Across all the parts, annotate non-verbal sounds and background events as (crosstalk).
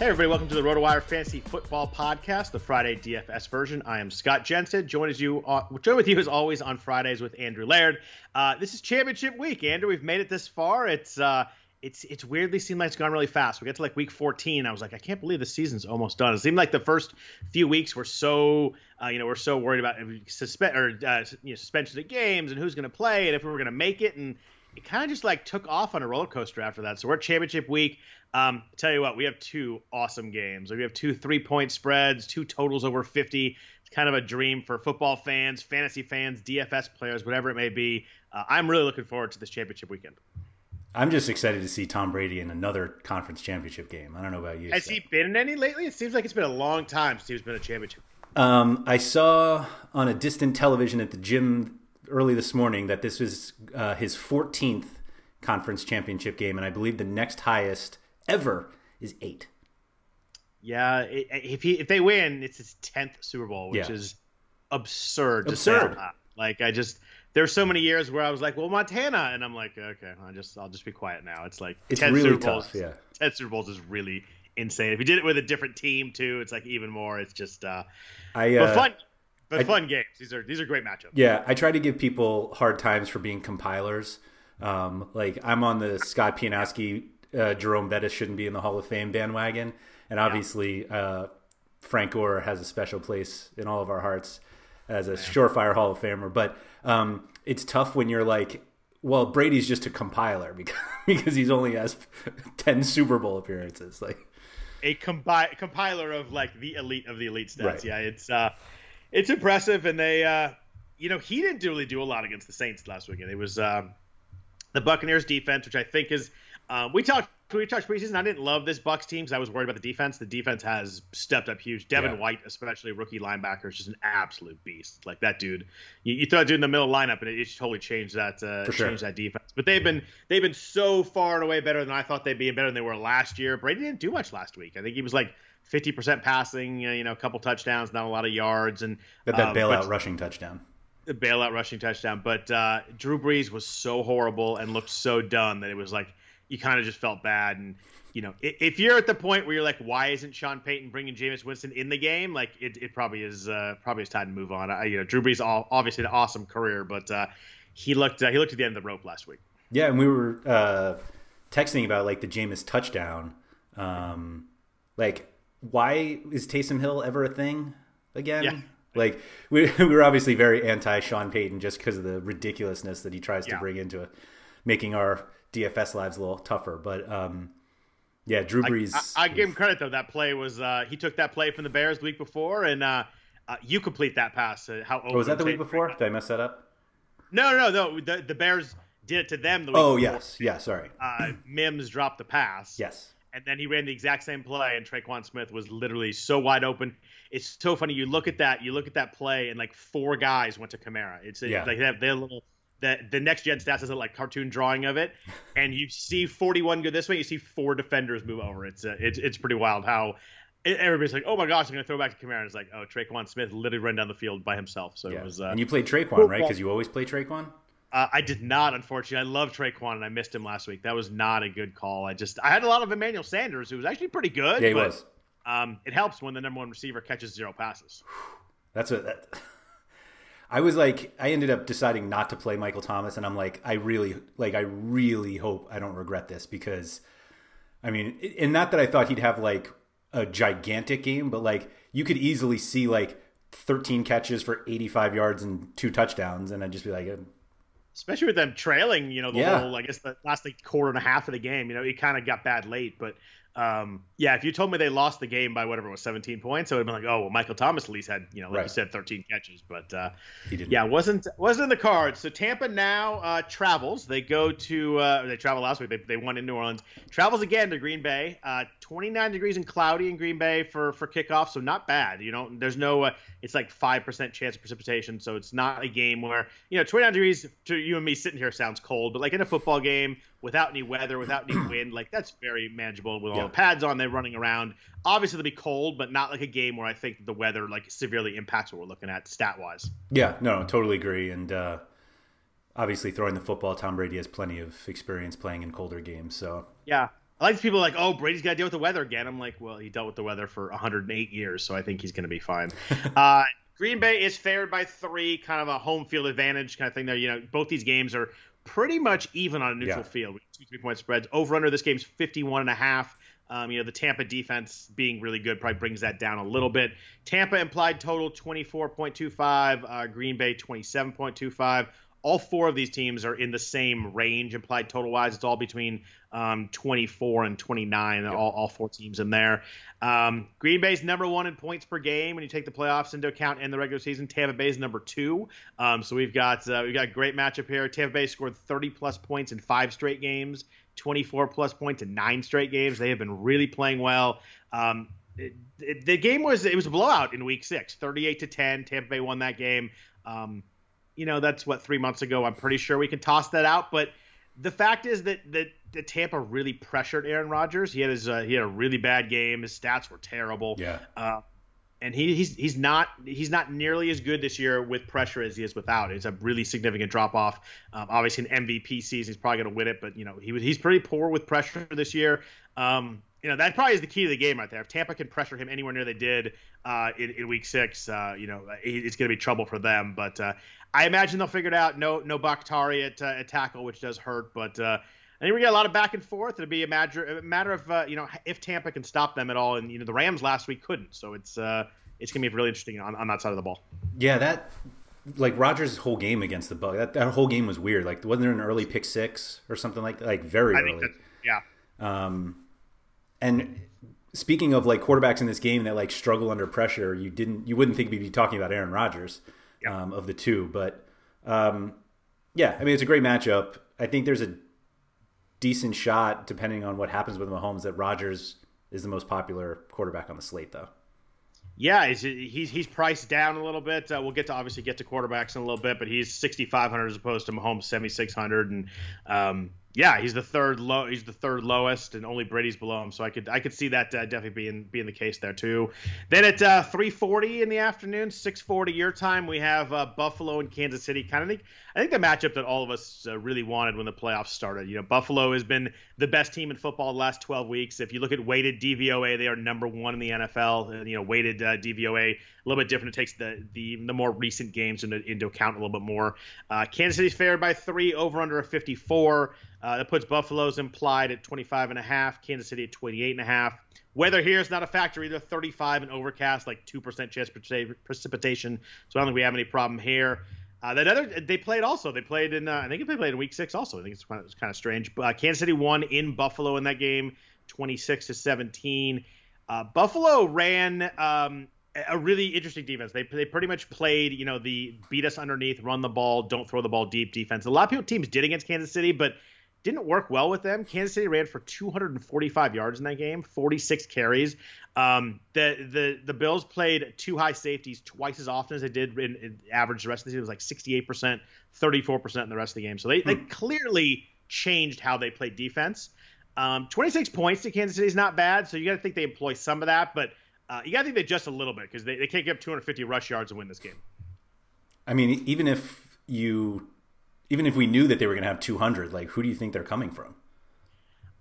Hey, everybody, welcome to the RotoWire Fantasy Football Podcast, the Friday DFS version. I am Scott Jensen. Join, as you, uh, join with you as always on Fridays with Andrew Laird. Uh, this is championship week, Andrew. We've made it this far. It's uh, it's it's weirdly seemed like it's gone really fast. We get to like week 14. I was like, I can't believe the season's almost done. It seemed like the first few weeks were so, uh, you know, we're so worried about suspend or uh, you know, suspension of games and who's going to play and if we were going to make it. And it kind of just like took off on a roller coaster after that. So we're championship week. Um, tell you what, we have two awesome games. We have two three point spreads, two totals over 50. It's kind of a dream for football fans, fantasy fans, DFS players, whatever it may be. Uh, I'm really looking forward to this championship weekend. I'm just excited to see Tom Brady in another conference championship game. I don't know about you. Has so. he been in any lately? It seems like it's been a long time since he's been a championship. Um, I saw on a distant television at the gym early this morning that this was uh, his 14th conference championship game, and I believe the next highest ever is eight. Yeah, if he if they win, it's his tenth Super Bowl, which yeah. is absurd. Absurd. Like I just there there's so many years where I was like, well, Montana, and I'm like, okay, I just I'll just be quiet now. It's like it's ten really Super Bowls, tough. Yeah, ten Super Bowls is really insane. If you did it with a different team too, it's like even more. It's just uh, I uh, but fun. But I, fun games. These are these are great matchups. Yeah, I try to give people hard times for being compilers. Um, like I'm on the Scott Pianowski uh, Jerome Bettis shouldn't be in the Hall of Fame bandwagon, and obviously yeah. uh, Frank Gore has a special place in all of our hearts as a yeah. surefire Hall of Famer. But um, it's tough when you're like, well, Brady's just a compiler (laughs) because because he's only has (laughs) ten Super Bowl appearances, like a compi- compiler of like the elite of the elite stats. Right. Yeah, it's uh, it's impressive, and they, uh, you know, he didn't really do a lot against the Saints last weekend. It was um, the Buccaneers defense, which I think is um, we talked we talked preseason. I didn't love this Bucks team because I was worried about the defense. The defense has stepped up huge. Devin yeah. White, especially rookie linebacker, is just an absolute beast. Like that dude, you, you throw that dude in the middle lineup, and it, it totally changed that uh, For changed that defense. But they've been they've been so far and away better than I thought they'd be, and better than they were last year. Brady didn't do much last week. I think he was like. 50% passing, you know, a couple touchdowns, not a lot of yards, and that um, bailout but, rushing touchdown the bailout rushing touchdown. But uh, Drew Brees was so horrible and looked so done that it was like you kind of just felt bad. And you know, if you're at the point where you're like, why isn't Sean Payton bringing Jameis Winston in the game? Like, it, it probably is uh, probably is time to move on. I, you know, Drew Brees all, obviously an awesome career, but uh, he looked uh, he looked at the end of the rope last week. Yeah, and we were uh, texting about like the Jameis touchdown. Um, like, why is Taysom Hill ever a thing again? Yeah. Like we, (laughs) we were obviously very anti Sean Payton just because of the ridiculousness that he tries Yeah. to bring into it, making our DFS lives a little tougher. But um, yeah, Drew Brees. I, I give him credit though. That play was uh, he took that play from the Bears the week before, and uh, uh, you complete that pass. Uh, how oh, was that the week before? Did I mess that up? No, no, no. The, the Bears did it to them the week Oh before. yes, yeah. Sorry. Uh, Wims dropped the pass. Yes. And then he ran the exact same play, and Tre'Quan Smith was literally so wide open. It's so funny. You look at that, you look at that play, and like four guys went to Kamara. It's Yeah. like they have their little. The, the next gen stats is a like cartoon drawing of it, (laughs) and you see 41 go this way. You see four defenders move over. It's uh, it's it's pretty wild how everybody's like, oh my gosh, I'm gonna throw back to Kamara. And it's like, oh, Tre'Quan Smith literally ran down the field by himself. So Yeah. it was. Uh, and you played Tre'Quan, right? Because you always play Tre'Quan. uh, I did not, unfortunately. I love Tre'Quan, and I missed him last week. That was not a good call. I just I had a lot of Emmanuel Sanders, who was actually pretty good. Yeah, he but, was. Um, it helps when the number one receiver catches zero passes. That's what that. I was like, I ended up deciding not to play Michael Thomas, and I'm like, I really, like, I really hope I don't regret this because, I mean, and not that I thought he'd have like a gigantic game, but like you could easily see like 13 catches for 85 yards and two touchdowns, and I'd just be like, Especially with them trailing, you know, the Yeah. whole I guess the last like quarter and a half of the game. You know, it kind of got bad late, but um, yeah, if you told me they lost the game by whatever it was 17 points, I would have been like, oh, well, Michael Thomas at least had you know, like you said, 13 catches, but uh, he didn't. Yeah, wasn't wasn't in the cards. So Tampa now uh, travels. They go to uh, they traveled last week. They, they won in New Orleans. Travels again to Green Bay. Uh, 29 degrees and cloudy in Green Bay for for kickoff. So not bad. You know, there's no. Uh, it's like five percent chance of precipitation. So it's not a game where you know 29 degrees to you and me sitting here sounds cold, but like in a football game without any weather, without any wind, like that's very manageable with all Yeah. the pads on. They're running around. Obviously, they'll be cold, but not like a game where I think the weather like severely impacts what we're looking at stat wise. Yeah, no, totally agree. And uh, obviously, throwing the football, Tom Brady has plenty of experience playing in colder games. So Yeah. I like people like, oh, Brady's got to deal with the weather again. I'm like, well, he dealt with the weather for 108 years, so I think he's going to be fine. (laughs) uh, Green Bay is favored by three, kind of a home field advantage kind of thing there. You know, both these games are pretty much even on a neutral Yeah. field. Two three point spreads. Over under this game's 51 and a half. Um, you know, the Tampa defense being really good probably brings that down a little bit. Tampa implied total 24.25, uh, Green Bay 27.25. All four of these teams are in the same range implied total wise. It's all between um, 24 and 29, all, all four teams in there. Um, Green Bay's number one in points per game when you take the playoffs into account and the regular season. Tampa Bay's number two. Um, so we've got uh, we've got a great matchup here. Tampa Bay scored 30 plus points in five straight games, 24 plus points in nine straight games. They have been really playing well. Um, it, it- the game was it was a blowout in week six, 38 to 10. Tampa Bay won that game. Um, you know that's what three months ago. I'm pretty sure we can toss that out, but the fact is that that, that Tampa really pressured Aaron Rodgers. He had his uh, he had a really bad game. His stats were terrible. yeah, Uh, and he, he's he's not he's not nearly as good this year with pressure as he is without. It's a really significant drop off. Um, obviously, an MVP season, he's probably going to win it, but you know he was he's pretty poor with pressure this year. Um, you know that probably is the key to the game right there. If Tampa can pressure him anywhere near they did uh, in, in Week Six, uh, you know it- it's going to be trouble for them. But uh, I imagine they'll figure it out. No no Bakhtiari at, uh, at tackle, which does hurt, but. Uh, I think we get a lot of back and forth. It'll be a matter, a matter of uh, you know if Tampa can stop them at all, and you know the Rams last week couldn't. So it's uh, it's gonna be really interesting on, on that side of the ball. yeah. That like Rodgers' whole game against the Bucks. That, that whole game was weird. Like, wasn't there an early pick six or something like that? Like very I early. yeah, Um, and speaking of like quarterbacks in this game that like struggle under pressure, you didn't you wouldn't think we'd be talking about Aaron Rodgers Yeah. um, of the two, but um, yeah, I mean it's a great matchup. I think there's a decent shot, depending on what happens with Mahomes, that Rodgers is the most popular quarterback on the slate, though. yeah. He's he's, he's priced down a little bit. Uh, we'll get to obviously get to quarterbacks in a little bit, but he's 6,500 as opposed to Mahomes 7,600, and um, Yeah, he's the third low. He's the third lowest, and only Brady's below him. So I could I could see that uh, definitely being being the case there too. Then at uh, 3:40 in the afternoon, 6:40 your time, we have uh, Buffalo and Kansas City. Kind of think I think the matchup that all of us uh, really wanted when the playoffs started. You know, Buffalo has been the best team in football the last 12 weeks. If you look at weighted DVOA, they are number one in the NFL. And, you know, weighted uh, DVOA a little bit different. It takes the the, the more recent games into, into account a little bit more. Uh, Kansas City's favored by three, over under a 54. Uh, that puts Buffalo's implied at 25 and a half, Kansas City at 28 and a half. Weather here is not a factor either. 35 and overcast, like two percent chance precipitation. So I don't think we have any problem here. Uh, that other they played also. They played in uh, I think they played in week six also. I think it's kind of, it's kind of strange. But uh, Kansas City won in Buffalo in that game, 26 to 17. Uh, Buffalo ran um, a really interesting defense. They they pretty much played you know the beat us underneath, run the ball, don't throw the ball deep defense. A lot of people teams did against Kansas City, but didn't work well with them. Kansas City ran for 245 yards in that game, 46 carries. Um, the the the Bills played two high safeties twice as often as they did in, in average. The rest of the season was like 68 percent, 34 percent in the rest of the game. So they, hmm. they clearly changed how they played defense. Um, 26 points to Kansas City is not bad, so you got to think they employ some of that, but uh, you got to think they just a little bit because they, they can't get up 250 rush yards and win this game. I mean, even if you even if we knew that they were going to have 200, like who do you think they're coming from?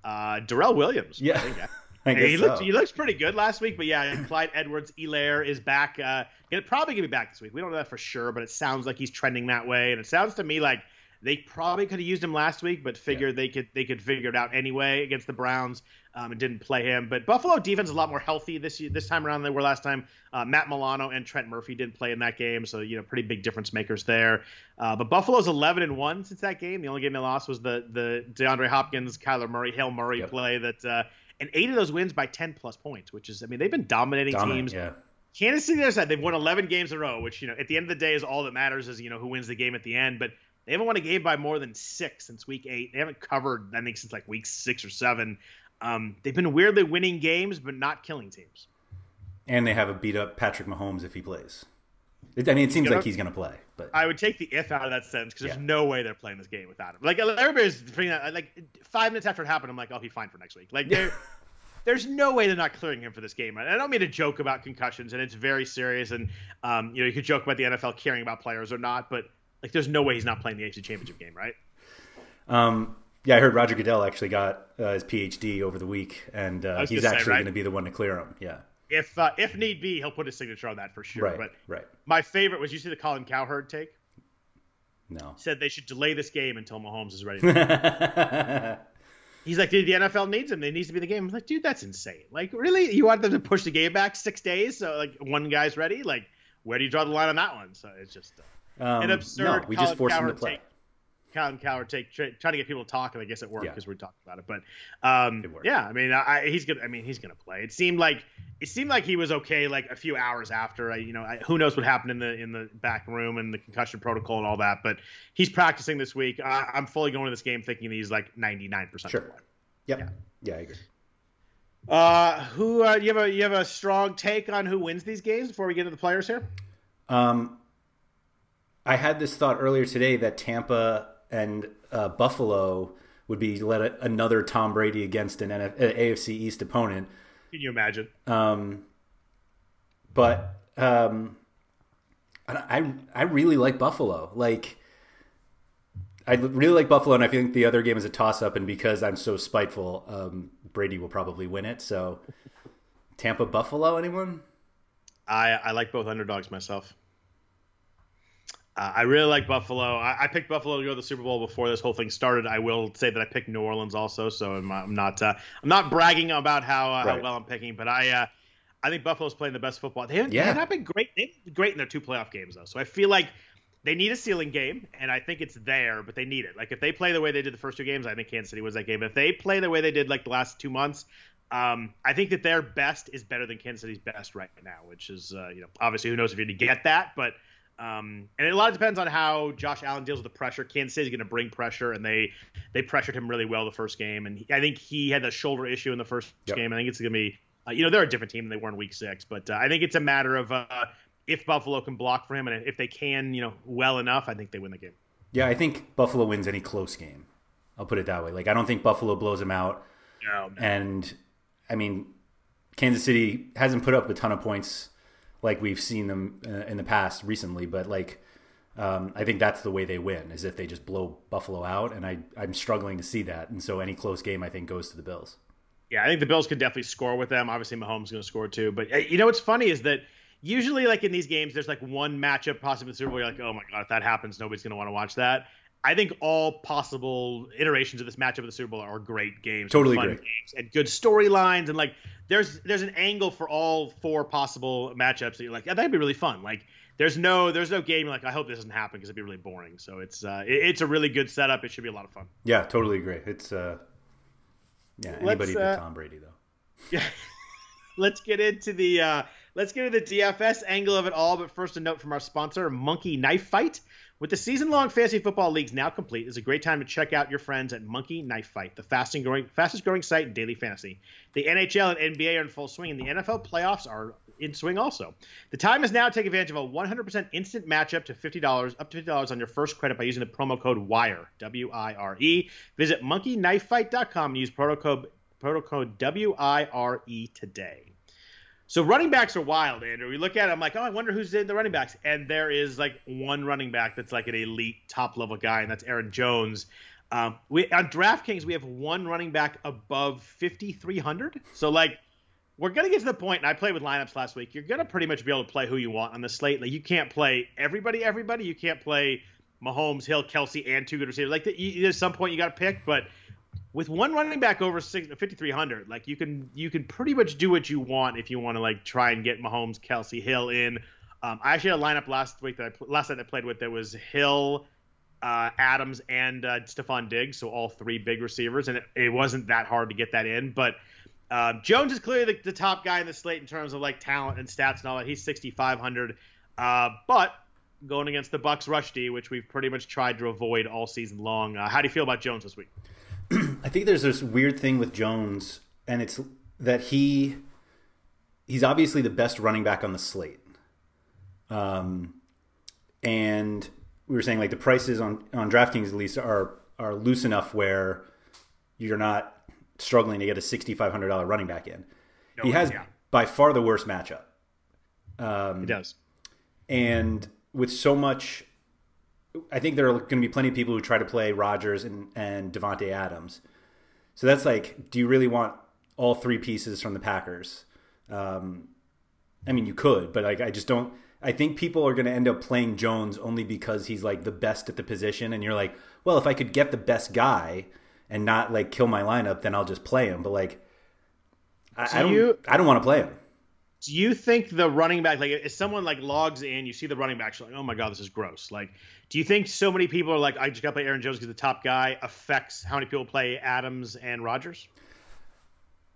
Uh, Darrel Williams. Yeah. I think, (laughs) I he so. looks he looks pretty good last week, but yeah, Clyde Edwards Helaire is back. Uh, he'll probably gonna be back this week. We don't know that for sure, but it sounds like he's trending that way, and it sounds to me like they probably could have used him last week, but figured yeah. they could they could figure it out anyway against the Browns um, and didn't play him. But Buffalo defense is a lot more healthy this this time around than they were last time. Uh, Matt Milano and Trent Murphy didn't play in that game, so you know pretty big difference makers there. Uh, but Buffalo's 11 and one since that game. The only game they lost was the the DeAndre Hopkins, Kyler Murray, Hail Murray yep. play that. Uh, and eight of those wins by 10 plus points, which is I mean they've been dominating Dominant, teams. Yeah. Kansas City, other side, they've won 11 games in a row, which you know at the end of the day is all that matters is you know who wins the game at the end. But they haven't won a game by more than six since week eight. They haven't covered, I think, since like week six or seven. Um, they've been weirdly winning games, but not killing teams. And they have a beat up Patrick Mahomes if he plays. I mean, it seems you know, like he's going to play, but I would take the if out of that sentence because yeah. there's no way they're playing this game without him. Like everybody's like five minutes after it happened, I'm like, I'll be fine for next week. Like (laughs) there's no way they're not clearing him for this game. I don't mean to joke about concussions, and it's very serious. And um, you know, you could joke about the NFL caring about players or not, but like, there's no way he's not playing the AFC Championship game, right? Um, yeah, I heard Roger Goodell actually got uh, his PhD over the week, and uh, he's actually right? going to be the one to clear him. Yeah. If uh, if need be, he'll put his signature on that for sure. Right. But right. My favorite was you see the Colin Cowherd take. No. Said they should delay this game until Mahomes is ready. (laughs) He's like, dude, the NFL needs him. They needs to be the game. I'm like, dude, that's insane. Like, really, you want them to push the game back six days so like one guy's ready? Like, where do you draw the line on that one? So it's just. Uh, um, an absurd. No, we just forced him to play. Take, Colin Cowherd take trying to get people to talk, and I guess it worked because yeah. we talked about it. But um, it yeah, I mean, I, he's gonna. I mean, he's gonna play. It seemed like it seemed like he was okay. Like a few hours after, I, you know, I, who knows what happened in the in the back room and the concussion protocol and all that. But he's practicing this week. I, am fully going to this game thinking he's like 99 percent. Sure. Yep. Yeah. yeah, I agree. Uh, who uh, you have a you have a strong take on who wins these games before we get to the players here? Um, I had this thought earlier today that Tampa and uh, Buffalo would be let a, another Tom Brady against an NF, AFC East opponent. Can you imagine? Um, but um, I I really like Buffalo. Like I really like Buffalo, and I think the other game is a toss up. And because I'm so spiteful, um, Brady will probably win it. So Tampa Buffalo, anyone? I I like both underdogs myself. Uh, I really like Buffalo. I, I, picked Buffalo to go to the Super Bowl before this whole thing started. I will say that I picked New Orleans also, so I'm, I'm not uh, I'm not bragging about how, uh, right. how well I'm picking, but I uh, I think Buffalo's playing the best football. They haven't, yeah. they have not been great. They've been great in their two playoff games though, so I feel like they need a ceiling game, and I think it's there, but they need it. Like if they play the way they did the first two games, I think Kansas City was that game. If they play the way they did like the last two months, um, I think that their best is better than Kansas City's best right now, which is uh, you know obviously who knows if you're to get that, but um, and a lot depends on how Josh Allen deals with the pressure. Kansas City's going to bring pressure, and they they pressured him really well the first game. And he, I think he had a shoulder issue in the first yep. game. I think it's going to be, uh, you know, they're a different team than they were in Week Six, but uh, I think it's a matter of uh, if Buffalo can block for him, and if they can, you know, well enough, I think they win the game. Yeah, I think Buffalo wins any close game. I'll put it that way. Like I don't think Buffalo blows them out. No, no. And I mean, Kansas City hasn't put up a ton of points like we've seen them uh, in the past recently, but like um, I think that's the way they win is if they just blow Buffalo out, and I I'm struggling to see that, and so any close game I think goes to the Bills. Yeah, I think the Bills could definitely score with them. Obviously, Mahomes is going to score too. But uh, you know what's funny is that usually, like in these games, there's like one matchup possibly the Super Bowl. You're like, oh my god, if that happens, nobody's going to want to watch that. I think all possible iterations of this matchup of the Super Bowl are great games, totally fun great. games, and good storylines, and like there's there's an angle for all four possible matchups that you're like, yeah, that'd be really fun. Like there's no there's no game like I hope this doesn't happen because it'd be really boring. So it's uh, it, it's a really good setup. It should be a lot of fun. Yeah, totally agree. It's uh, yeah, anybody Let's, but uh, Tom Brady though. (laughs) Yeah. let's get into the uh, let's get into the DFS angle of it all. But first, a note from our sponsor, Monkey Knife Fight. With the season-long fantasy football leagues now complete, it's a great time to check out your friends at Monkey Knife Fight, the fastest growing, fastest growing site in daily fantasy. The NHL and NBA are in full swing, and the NFL playoffs are in swing also. The time is now to take advantage of a 100% instant matchup to $50, up to $50 on your first credit by using the promo code WIRE, W-I-R-E. Visit monkeyknifefight.com and use promo code, promo code W-I-R-E E today. So running backs are wild, Andrew. We look at it, I'm like, oh, I wonder who's in the running backs. And there is like one running back that's like an elite top level guy, and that's Aaron Jones. Um, we on DraftKings we have one running back above 5300. So like we're gonna get to the point, and I played with lineups last week. You're gonna pretty much be able to play who you want on the slate. Like you can't play everybody, everybody. You can't play Mahomes, Hill, Kelce, and two good receivers. Like the, you, there's some point you got to pick, but with one running back over 5300 like you can you can pretty much do what you want if you want to like try and get Mahomes, Kelce, Hill in. Um, I actually had a lineup last week that I last night I played with that was Hill, uh, Adams, and uh, Stefon Diggs, so all three big receivers, and it, it wasn't that hard to get that in. But uh, Jones is clearly the, the top guy in the slate in terms of like talent and stats and all that. He's 6500, uh, but going against the Bucks rush D, which we've pretty much tried to avoid all season long. Uh, how do you feel about Jones this week? (clears throat) I think there's this weird thing with Jones, and it's that he he's obviously the best running back on the slate. Um, and we were saying like the prices on on DraftKings at least are are loose enough where you're not struggling to get a sixty five hundred dollar running back in. No, he has yeah. by far the worst matchup. Um, He does. and with so much I think there are going to be plenty of people who try to play Rodgers and, and Davante Adams. So that's like, do you really want all three pieces from the Packers? Um, I mean, you could, but like, I just don't. I think people are going to end up playing Jones only because he's like the best at the position, and you're like, well, if I could get the best guy and not like kill my lineup, then I'll just play him. But like, I, I don't. you- I don't want to play him. Do you think the running back, like, if someone like logs in, you see the running back, you're like, oh my god, this is gross. Like, do you think so many people are like, I just got to play Aaron Jones because the top guy affects how many people play Adams and Rodgers?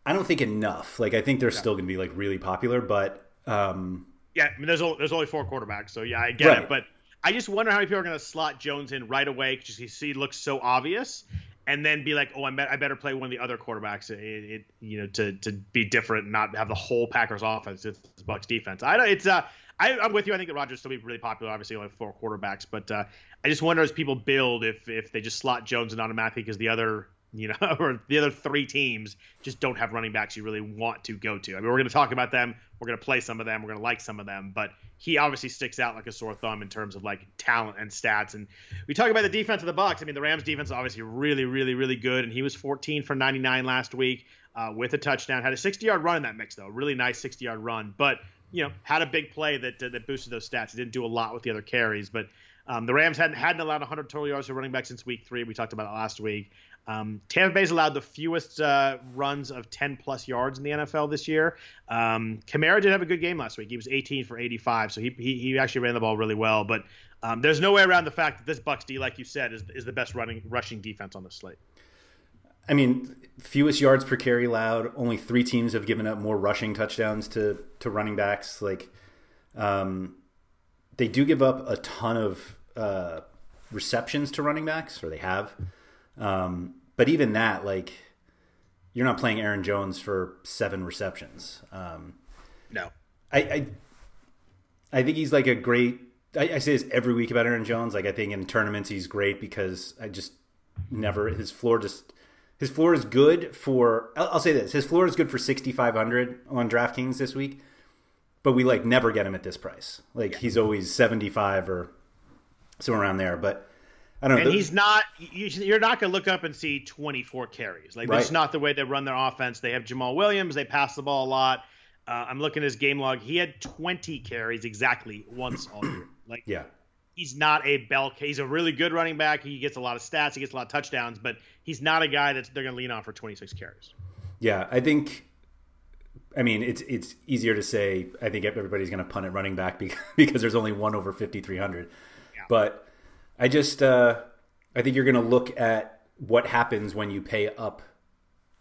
I don't think enough. Like, I think they're still going to be like really popular, but um, Yeah, I mean, there's only, there's only four quarterbacks, so yeah, I get Right. it. But I just wonder how many people are going to slot Jones in right away because he see looks so obvious, and then be like, oh, I, I better play one of the other quarterbacks, it, it, you know, to to be different, not have the whole Packers offense. It's the Bucks defense. I don't. It's uh, I, I'm with you. I think that Rodgers still be really popular. Obviously, only four quarterbacks, but uh, I just wonder as people build if if they just slot Jones in automatically because the other. You know, (laughs) or the other three teams just don't have running backs you really want to go to. I mean, we're going to talk about them. We're going to play some of them. We're going to like some of them. But he obviously sticks out like a sore thumb in terms of like talent and stats. And we talk about the defense of the Bucks. I mean, the Rams defense is obviously really, really, really good. And he was 14 for 99 last week uh, with a touchdown. Had a 60 yard run in that mix though, really nice 60 yard run. But you know, had a big play that uh, that boosted those stats. He didn't do a lot with the other carries, but um, the Rams hadn't hadn't allowed 100 total yards to running back since week three. We talked about it last week. Um, Tampa Bay's allowed the fewest uh, runs of 10 plus yards in the NFL this year. Um, Kamara did have a good game last week. He was 18 for 85, so he he, he actually ran the ball really well. But um, there's no way around the fact that this Bucks D, like you said, is is the best running rushing defense on the slate. I mean, fewest yards per carry allowed. Only three teams have given up more rushing touchdowns to to running backs. Like, um, they do give up a ton of uh, receptions to running backs, or they have. Um, but even that, like, you're not playing Aaron Jones for seven receptions. Um, No. I, I I think he's like a great. I, I say this every week about Aaron Jones. Like I think in tournaments he's great because I just never his floor just his floor is good for. I'll, I'll say this: his floor is good for sixty five hundred on DraftKings this week, but we like never get him at this price. Like yeah. he's always seventy five or somewhere around there, but. I don't know. And the, he's not. You're not going to look up and see 24 carries. Like right. that's not the way they run their offense. They have Jamaal Williams. They pass the ball a lot. Uh, I'm looking at his game log. He had 20 carries exactly once all year. (clears throat) Like, yeah, he's not a bell. He's a really good running back. He gets a lot of stats. He gets a lot of touchdowns, but he's not a guy that they're going to lean on for 26 carries. Yeah, I think. I mean, it's it's easier to say. I think everybody's going to punt at running back because, (laughs) because there's only one over 5300. Yeah. But I just uh, I think you're going to look at what happens when you pay up,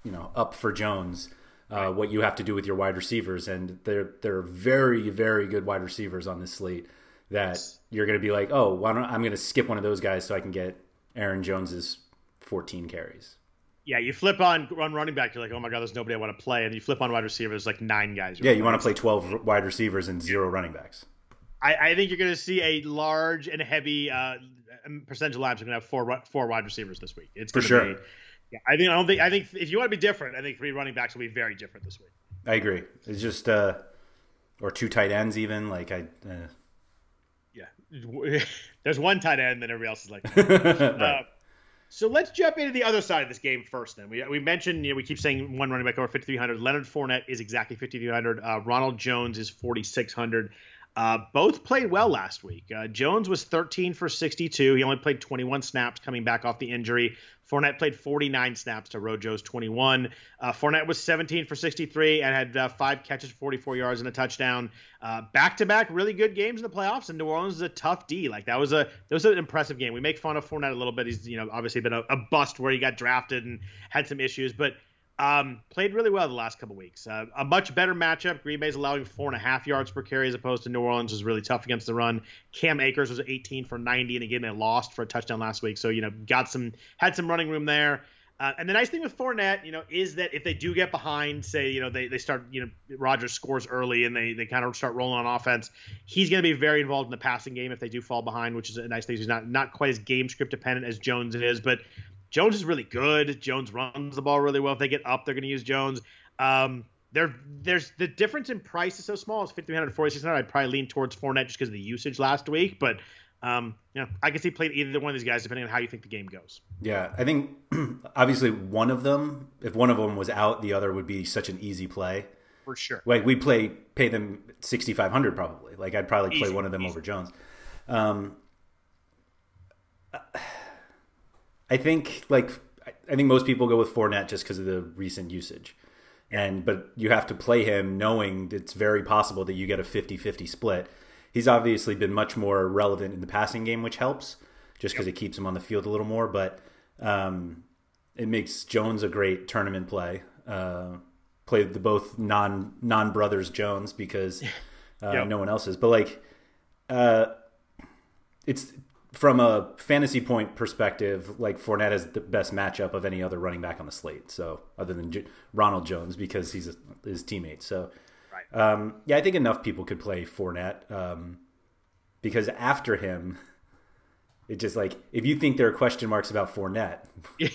you know, up for Jones uh, what you have to do with your wide receivers, and they're they're very very good wide receivers on this slate. That you're going to be like, oh, why don't I'm going to skip one of those guys so I can get Aaron Jones's 14 carries. Yeah, you flip on run running back, you're like, oh my god, there's nobody I want to play, and you flip on wide receivers, like nine guys. Yeah, you want to play 12 wide receivers and zero running backs. I, I think you're going to see a large and heavy uh, percentage of lineups are going to have four four wide receivers this week. It's for sure. Be, yeah, I think I don't think I think if you want to be different, I think three running backs will be very different this week. I agree. It's just uh, or two tight ends even like I. Uh... Yeah, (laughs) there's one tight end, then everybody else is like. (laughs) right. uh, so let's jump into the other side of this game first. Then we, we mentioned you know we keep saying one running back over 5300. Leonard Fournette is exactly 5300. Uh, Ronald Jones is 4600. Uh, both played well last week. Uh, Jones was 13 for 62. He only played 21 snaps coming back off the injury. Fournette played 49 snaps to Rojo's 21. Uh, Fournette was 17 for 63 and had uh, five catches, 44 yards, and a touchdown. Back to back, really good games in the playoffs. And New Orleans is a tough D. Like that was a that was an impressive game. We make fun of Fournette a little bit. He's you know obviously been a, a bust where he got drafted and had some issues, but um, played really well the last couple weeks. Uh, a much better matchup. Green Bay's allowing four and a half yards per carry as opposed to New Orleans was really tough against the run. Cam Akers was 18 for 90, and again they lost for a touchdown last week. So you know got some had some running room there. Uh, and the nice thing with Fournette, you know, is that if they do get behind, say, you know, they, they start, you know, Rodgers scores early and they, they kind of start rolling on offense, he's going to be very involved in the passing game if they do fall behind, which is a nice thing. He's not not quite as game script dependent as Jones is, but Jones is really good. Jones runs the ball really well. If they get up, they're going to use Jones. Um, there, there's the difference in price is so small. It's 5300 to 4600. I'd probably lean towards Fournette just because of the usage last week, but um, you know, I can see playing either one of these guys depending on how you think the game goes. Yeah, I think (clears throat) obviously one of them, if one of them was out, the other would be such an easy play. For sure. Like we'd play, pay them 6500 probably. Like I'd probably play one of them easy. over Jones. Um, I think like I think most people go with Fournette just because of the recent usage. And but you have to play him knowing it's very possible that you get a 50-50 split. He's obviously been much more relevant in the passing game, which helps just because it keeps him on the field a little more. But um, it makes Jones a great tournament play. Uh, played the both non non brothers Jones because (laughs) uh, yep. no one else is. But like, uh, it's from a fantasy point perspective, like Fournette is the best matchup of any other running back on the slate. So other than J- Ronald Jones because he's a, his teammate. So right. um, yeah, I think enough people could play Fournette um, because after him, it just like if you think there are question marks about Fournette,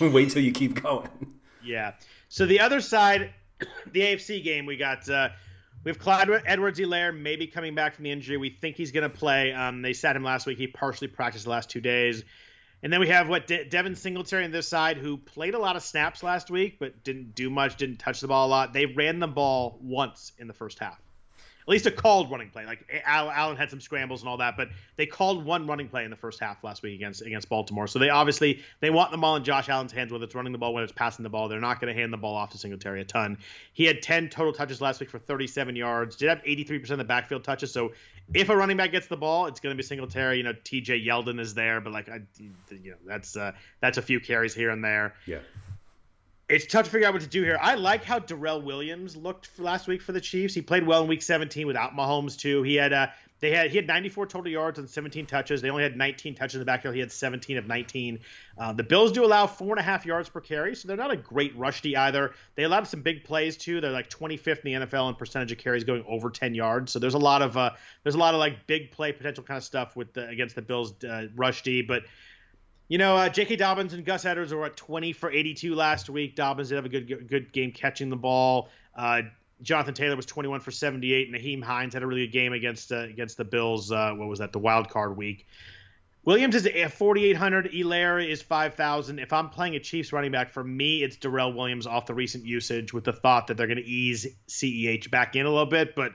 (laughs) wait till you keep going. Yeah. So the other side, (coughs) the AFC game, we got. Uh, we have Clyde Edwards-Helaire maybe coming back from the injury. We think he's going to play. Um, they sat him last week. He partially practiced the last two days. And then we have what De- Devin Singletary on this side, who played a lot of snaps last week, but didn't do much, didn't touch the ball a lot. They ran the ball once in the first half at least a called running play. Like Allen had some scrambles and all that, but they called one running play in the first half last week against against Baltimore. So they obviously they want the ball in Josh Allen's hands, whether it's running the ball, whether it's passing the ball. They're not going to hand the ball off to Singletary a ton. He had 10 total touches last week for 37 yards. Did have 83% of the backfield touches. So if a running back gets the ball, it's going to be Singletary. You know, T.J. Yeldon is there, but like I, you know, that's uh, that's a few carries here and there. Yeah it's tough to figure out what to do here. I like how Darrel Williams looked last week for the Chiefs. He played well in Week 17 without Mahomes too. He had uh, they had he had 94 total yards and 17 touches. They only had 19 touches in the backfield. He had 17 of 19. Uh, the Bills do allow four and a half yards per carry, so they're not a great rush D either. They allowed some big plays too. They're like 25th in the NFL in percentage of carries going over 10 yards. So there's a lot of uh, there's a lot of like big play potential kind of stuff with the, against the Bills uh, rush D, but You know, uh, J.K. Dobbins and Gus Edwards were at 20 for 82 last week. Dobbins did have a good good game catching the ball. Uh, Jonathan Taylor was 21 for 78. Nyheim Hines had a really good game against uh, against the Bills. Uh, what was that? The wild card week. Williams is 4,800. Helaire is 5,000. If I'm playing a Chiefs running back, for me, it's Darrel Williams off the recent usage with the thought that they're going to ease CEH back in a little bit. But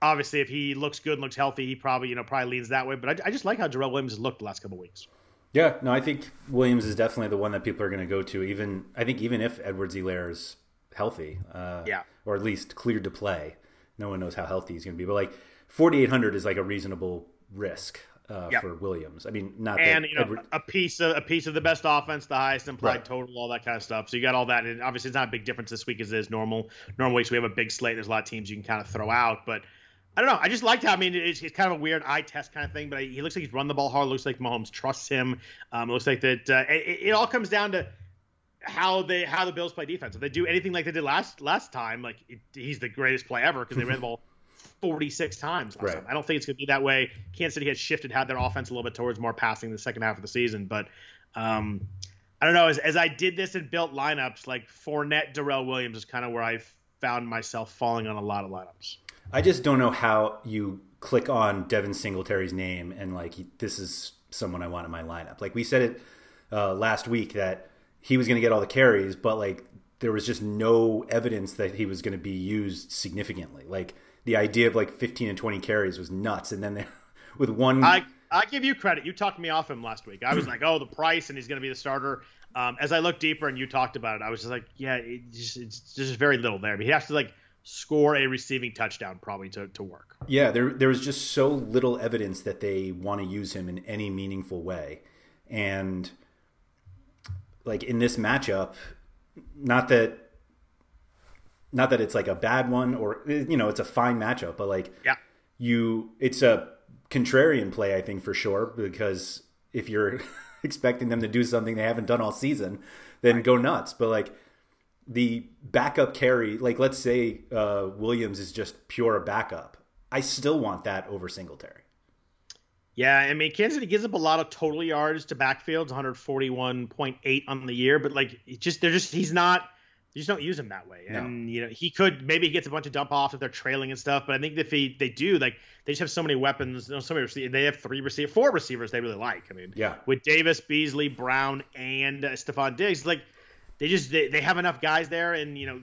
obviously, if he looks good and looks healthy, he probably you know probably leans that way. But I, I just like how Darrel Williams has looked the last couple weeks. Yeah, no, I think Williams is definitely the one that people are going to go to. Even I think even if Edwards Helaire is healthy, uh, yeah, or at least cleared to play, no one knows how healthy he's going to be. But like 4,800 is like a reasonable risk uh, yep. for Williams. I mean, not and that you know Edward... a piece of a piece of the best offense, the highest implied right. total, all that kind of stuff. So you got all that, and obviously it's not a big difference this week as it is normal. Normal weeks we have a big slate. There's a lot of teams you can kind of throw out, but I don't know. I just liked how. I mean, it's, it's, kind of a weird eye test kind of thing, but he looks like he's run the ball hard. Looks like Mahomes trusts him. Um, it looks like that. Uh, it, it, all comes down to how they how the Bills play defense. If they do anything like they did last last time, like it, he's the greatest play ever because they ran the (laughs) ball 46 times last right. time. I don't think it's going to be that way. Kansas City has shifted had their offense a little bit towards more passing in the second half of the season, but um, I don't know. As, as I did this and built lineups, like Fournette, Darrel Williams is kind of where I found myself falling on a lot of lineups. I just don't know how you click on Devin Singletary's name and like this is someone I want in my lineup. Like we said it uh, last week that he was going to get all the carries, but like there was just no evidence that he was going to be used significantly. Like the idea of like 15 and 20 carries was nuts, and then (laughs) with one. I I give you credit. You talked me off him last week. I was like, oh, the price, and he's going to be the starter. Um, as I looked deeper and you talked about it, I was just like, yeah, it just, it's just very little there. But he has to like score a receiving touchdown probably to, to work. Yeah, there there was just so little evidence that they want to use him in any meaningful way. And like in this matchup, not that not that it's like a bad one or you know, it's a fine matchup, but like yeah. you it's a contrarian play, I think for sure, because if you're (laughs) expecting them to do something they haven't done all season, then right. go nuts. But like the backup carry, like let's say uh, Williams is just pure backup, I still want that over Singletary. Yeah, I mean Kansas City gives up a lot of total yards to backfields, 141.8 on the year, but like just they're just he's not you just don't use him that way. And no. you know, he could maybe he gets a bunch of dump off if they're trailing and stuff. But I think if he, they do, like they just have so many weapons. You know, so many receivers. they have three receiver, four receivers they really like. I mean, yeah, with Davis, Beasley, Brown, and uh, Stefon Diggs, like they just they, they have enough guys there, and you know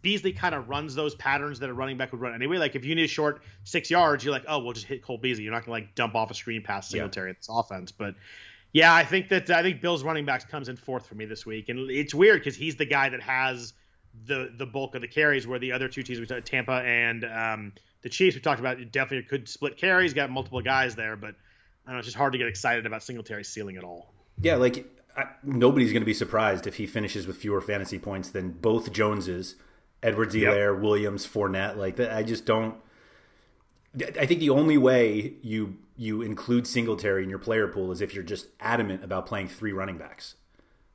Beasley kind of runs those patterns that a running back would run anyway. Like if you need a short six yards, you're like, oh, we'll just hit Cole Beasley. You're not gonna like dump off a screen pass Singletary yeah. this offense. But yeah, I think that I think Bill's running backs comes in fourth for me this week, and it's weird because he's the guy that has the the bulk of the carries, where the other two teams, we talked Tampa and um, the Chiefs, we talked about definitely could split carries, got multiple guys there, but I don't know, it's just hard to get excited about Singletary ceiling at all. Yeah, like I, nobody's going to be surprised if he finishes with fewer fantasy points than both Joneses, Edwards, Helaire, yep. Williams, Fournette. Like that, I just don't. I think the only way you you include Singletary in your player pool is if you're just adamant about playing three running backs.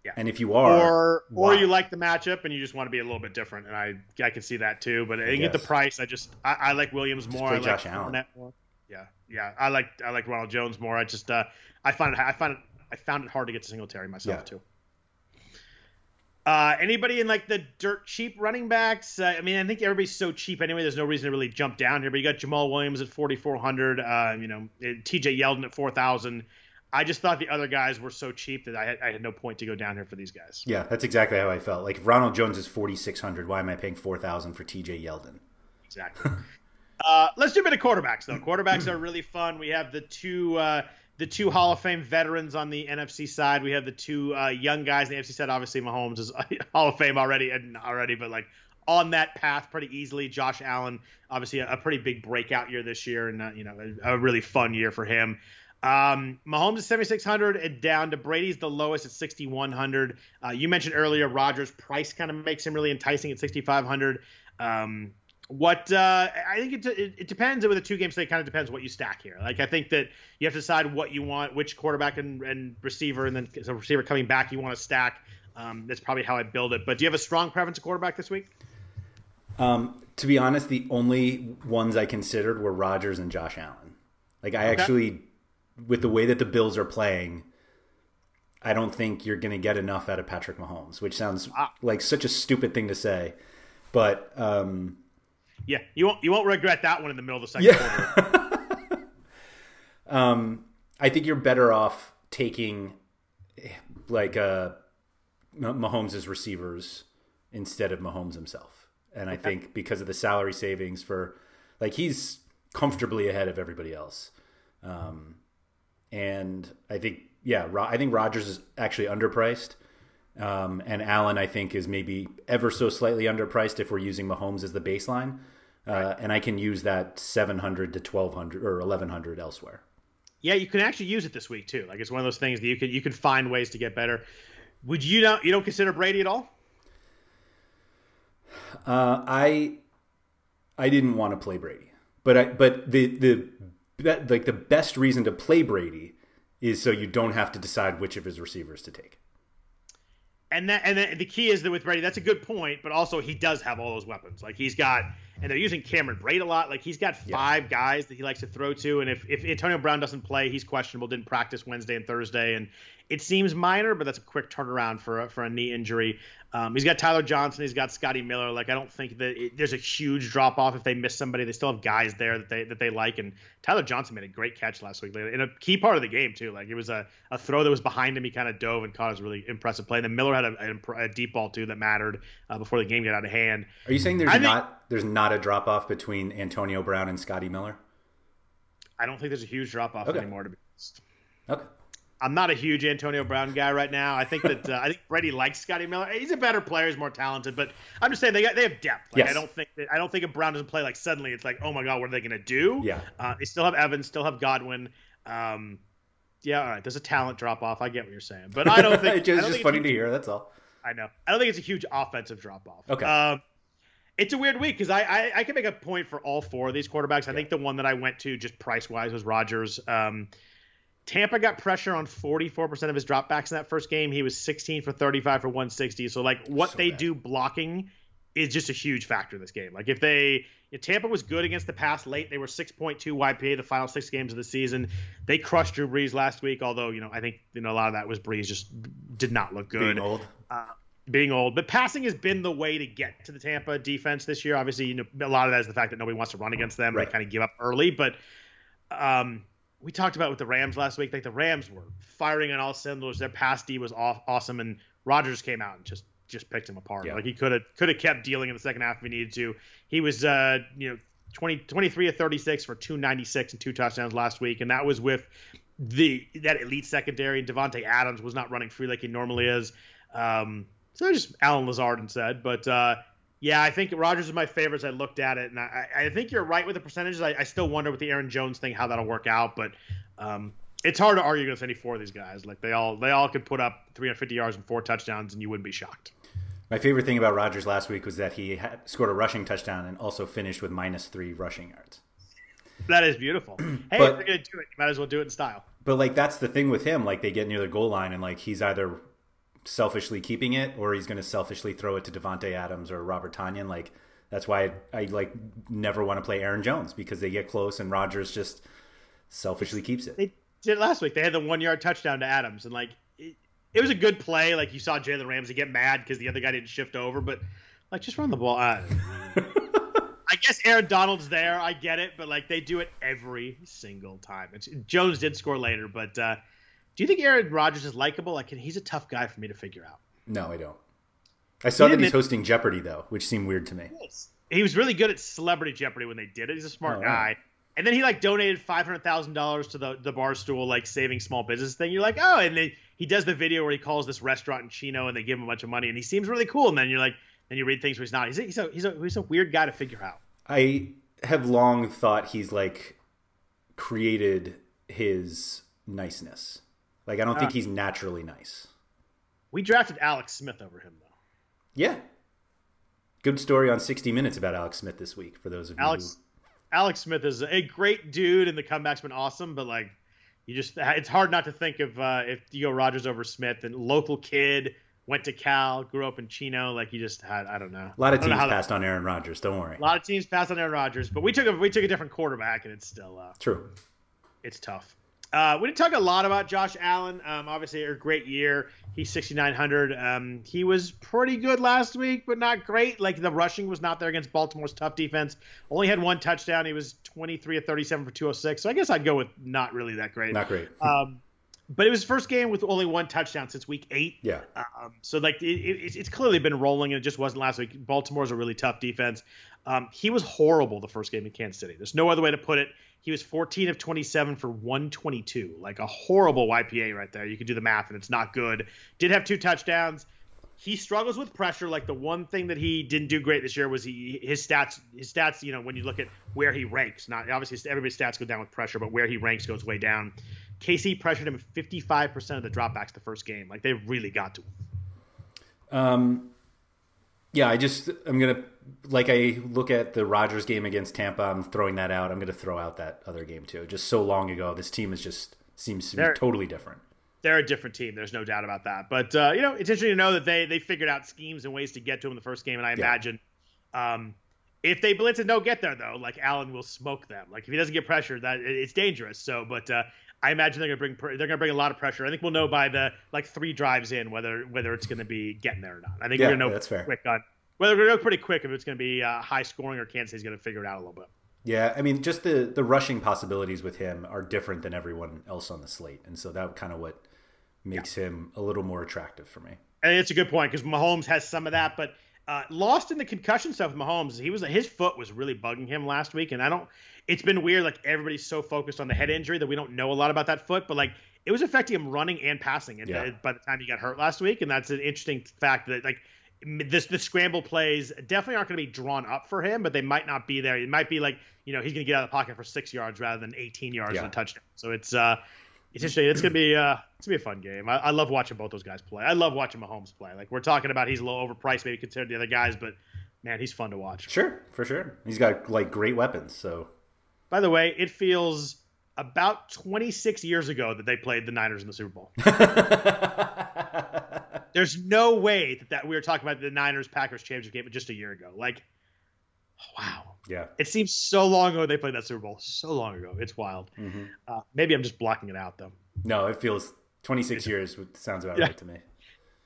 Yeah. And if you are, or or you like the matchup and you just want to be a little bit different, and I I can see that too. But I, I get the price. I just I, I like Williams more. I like Josh Allen. more. Yeah, yeah. I like I like Ronald Jones more. I just uh I find it I find it I found it hard to get to Singletary myself yeah. too. Uh, anybody in like the dirt cheap running backs? Uh, I mean, I think everybody's so cheap anyway. There's no reason to really jump down here. But you got Jamaal Williams at 4,400. Uh, you know, T.J. Yeldon at 4,000. I just thought the other guys were so cheap that I had, I had no point to go down here for these guys. Yeah, that's exactly how I felt. Like Ronald Jones is 4,600. Why am I paying 4,000 for T.J. Yeldon? Exactly. (laughs) uh, let's do a bit of quarterbacks though. Quarterbacks are really fun. We have the two uh, the two Hall of Fame veterans on the NFC side. We have the two uh, young guys on the NFC side. Obviously, Mahomes is (laughs) Hall of Fame already, and already, but like on that path pretty easily. Josh Allen, obviously, a, a pretty big breakout year this year, and uh, you know, a, a, really fun year for him. Um, Mahomes is 7,600 and down to Brady's the lowest at 6,100. Uh, you mentioned earlier Rodgers' price kind of makes him really enticing at 6,500. Um, what uh, I think it, it, it, depends with a two game slate. Kind of depends what you stack here. Like I think that you have to decide what you want, which quarterback and, and receiver, and then a receiver coming back you want to stack. Um, that's probably how I build it. But do you have a strong preference of quarterback this week? Um, to be honest, the only ones I considered were Rodgers and Josh Allen. Like I okay. actually, with the way that the Bills are playing, I don't think you're going to get enough out of Patrick Mahomes, which sounds ah. like such a stupid thing to say. But um, yeah, you won't you won't regret that one in the middle of the second yeah. quarter. (laughs) um, I think you're better off taking like uh, Mahomes' receivers instead of Mahomes himself. And I think because of the salary savings for like he's comfortably ahead of everybody else. Um, and I think yeah, I think Rodgers is actually underpriced. Um, and Allen, I think, is maybe ever so slightly underpriced if we're using Mahomes as the baseline. Uh, right. And I can use that 700 to 1200 or 1100 elsewhere. Yeah, you can actually use it this week too. Like it's one of those things that you can you can find ways to get better. Would you not you don't consider Brady at all? Uh, I I didn't want to play Brady, but I, but the the like the best reason to play Brady is so you don't have to decide which of his receivers to take. And that and the key is that with Brady, that's a good point, but also he does have all those weapons. Like he's got and they're using Cameron Brate a lot. Like he's got five yeah. guys that he likes to throw to, and if, if Antonio Brown doesn't play, he's questionable. Didn't practice Wednesday and Thursday, and it seems minor, but that's a quick turnaround for a, for a knee injury. Um, he's got Tyler Johnson. He's got Scotty Miller. Like I don't think that it, there's a huge drop off if they miss somebody. They still have guys there that they that they like. And Tyler Johnson made a great catch last week in a key part of the game too. Like it was a, a throw that was behind him. He kind of dove and caught It a really impressive play. And then Miller had a, a, a deep ball too that mattered uh, before the game got out of hand. Are you saying there's not there's not a drop off between Antonio Brown and Scotty Miller? I don't think there's a huge drop off okay. anymore. To be honest. Okay. I'm not a huge Antonio Brown guy right now. I think that uh, I think Brady likes Scotty Miller. He's a better player, he's more talented, but I'm just saying they got they have depth. Like, yes. I don't think that I don't think if Brown doesn't play like suddenly it's like oh my god what are they gonna do? Yeah. Uh, they still have Evans, still have Godwin. Um, yeah, all right. There's a talent drop off. I get what you're saying, but I don't (laughs) think it's just, just funny to hear. That's all. I know. I don't think it's a huge offensive drop off. Okay. Um, it's a weird week because I, I, I can make a point for all four of these quarterbacks. I yeah. think the one that I went to just price wise was Rodgers. Um, Tampa got pressure on 44% of his dropbacks in that first game. He was 16 for 35 for 160. So like what so they bad. do blocking is just a huge factor in this game. Like if they if Tampa was good against the pass late, they were 6.2 YPA the final six games of the season. They crushed Drew Brees last week, although you know I think you know a lot of that was Brees just did not look good. Being old. Uh, being old, but passing has been the way to get to the Tampa defense this year. Obviously, you know a lot of that is the fact that nobody wants to run against them. Right. They kind of give up early, but um, we talked about with the Rams last week. Like the Rams were firing on all cylinders. Their pass D was off, awesome, and Rodgers came out and just just picked him apart. Yeah. Like he could have could have kept dealing in the second half if he needed to. He was uh, you know 20, 23 of 36 for 296 and two touchdowns last week, and that was with the that elite secondary. Davante Adams was not running free like he normally is. Um, so just Allen Lazard and said, but uh, yeah, I think Rodgers is my favorite. as I looked at it, and I, I think you're right with the percentages. I, I, still wonder with the Aaron Jones thing how that'll work out, but um, it's hard to argue against any four of these guys. Like they all they all could put up 350 yards and four touchdowns, and you wouldn't be shocked. My favorite thing about Rodgers last week was that he had, scored a rushing touchdown and also finished with minus three rushing yards. That is beautiful. (clears throat) Hey, but, if you're gonna do it, you might as well do it in style. But like that's the thing with him. Like they get near the goal line, and like he's either selfishly keeping it or he's going to selfishly throw it to Davante Adams or Robert Tonyan. Like that's why I, I, like never want to play Aaron Jones because they get close and Rodgers just selfishly keeps it. They did last week. They had the one yard touchdown to Adams and like it, it was a good play. Like you saw Jalen Ramsey get mad because the other guy didn't shift over, but like just run the ball. I, (laughs) I guess Aaron Donald's there. I get it, but like they do it every single time. It's, Jones did score later, but. uh do you think Aaron Rodgers is likable? Like, he's a tough guy for me to figure out. No, I don't. I saw he that he's hosting Jeopardy though, which seemed weird to me. He was really good at Celebrity Jeopardy when they did it. He's a smart oh, guy. And then he like donated five hundred thousand dollars to the the barstool like saving small business thing. You're like, oh, and then he does the video where he calls this restaurant in Chico and they give him a bunch of money and he seems really cool. And then you're like, then you read things where he's not. He's a, he's a he's a he's a weird guy to figure out. I have long thought he's like created his niceness. Like I don't uh, think he's naturally nice. We drafted Alex Smith over him though. Yeah. Good story on 60 Minutes about Alex Smith this week for those of you. Alex who... Alex Smith is a great dude and the comeback's been awesome, but like you just it's hard not to think of uh, if you go Rodgers over Smith and local kid went to Cal, grew up in Chico, like you just had I don't know. A lot of teams passed that, on Aaron Rodgers. Don't worry. A lot of teams passed on Aaron Rodgers, but we took a we took a different quarterback, and it's still uh, true. It's tough. Uh, we didn't talk a lot about Josh Allen. Um, obviously, a great year. He's 6,900. Um, he was pretty good last week, but not great. Like the rushing was not there against Baltimore's tough defense. Only had one touchdown. He was 23 of 37 for 206. So I guess I'd go with not really that great. Not great. Um, but it was first game with only one touchdown since week eight. Yeah. Um, so like it, it, it's clearly been rolling, and it just wasn't last week. Baltimore's a really tough defense. Um, he was horrible the first game in Kansas City. There's no other way to put it. He was 14 of 27 for 122, like a horrible YPA right there. You can do the math, and it's not good. Did have two touchdowns. He struggles with pressure. Like the one thing that he didn't do great this year was he his stats. His stats, you know, when you look at where he ranks, not obviously everybody's stats go down with pressure, but where he ranks goes way down. KC pressured him 55% of the dropbacks the first game. Like they really got to him. Um, yeah, I just I'm gonna like I look at the Rodgers game against Tampa. I'm throwing that out. I'm gonna throw out that other game too. Just so long ago, this team is just seems to be They're- totally different. they're a different team. There's no doubt about that. But uh, you know, it's interesting to know that they they figured out schemes and ways to get to him in the first game. And I imagine um, if they blitz and don't get there though, like Allen will smoke them. Like if he doesn't get pressure, that it's dangerous. So, but uh, I imagine they're gonna bring they're gonna bring a lot of pressure. I think we'll know by the like three drives in whether whether it's gonna be getting there or not. I think Yeah, we're gonna know that's fair. quick on whether we're gonna know pretty quick if it's gonna be uh, high scoring or Kansas City's gonna figure it out a little bit. Yeah, I mean, just the the rushing possibilities with him are different than everyone else on the slate, and so that kind of what makes him a little more attractive for me. And it's a good point because Mahomes has some of that, but uh, lost in the concussion stuff. with Mahomes, he was his foot was really bugging him last week, and I don't. It's been weird. Like everybody's so focused on the head injury that we don't know a lot about that foot, but like it was affecting him running and passing. And Yeah. by the time he got hurt last week, and that's an interesting fact that like this the scramble plays definitely aren't going to be drawn up for him, but they might not be there. It might be like you know he's going to get out of the pocket for six yards rather than 18 yards Yeah. and a touchdown. So it's uh it's interesting. It's gonna be uh, it's gonna be a fun game. I, I love watching both those guys play. I love watching Mahomes play. Like we're talking about, he's a little overpriced maybe compared to the other guys, but man, he's fun to watch. Sure, for sure. He's got like great weapons, so By the way, it feels about 26 years ago that they played the Niners in the Super Bowl. (laughs) There's no way that, that we were talking about the Niners Packers championship game just a year ago. Like, wow. yeah. It seems so long ago they played that Super Bowl. So long ago. It's wild. Mhm. Uh, maybe I'm just blocking it out though. No, it feels 26 years sounds about Yeah. right to me.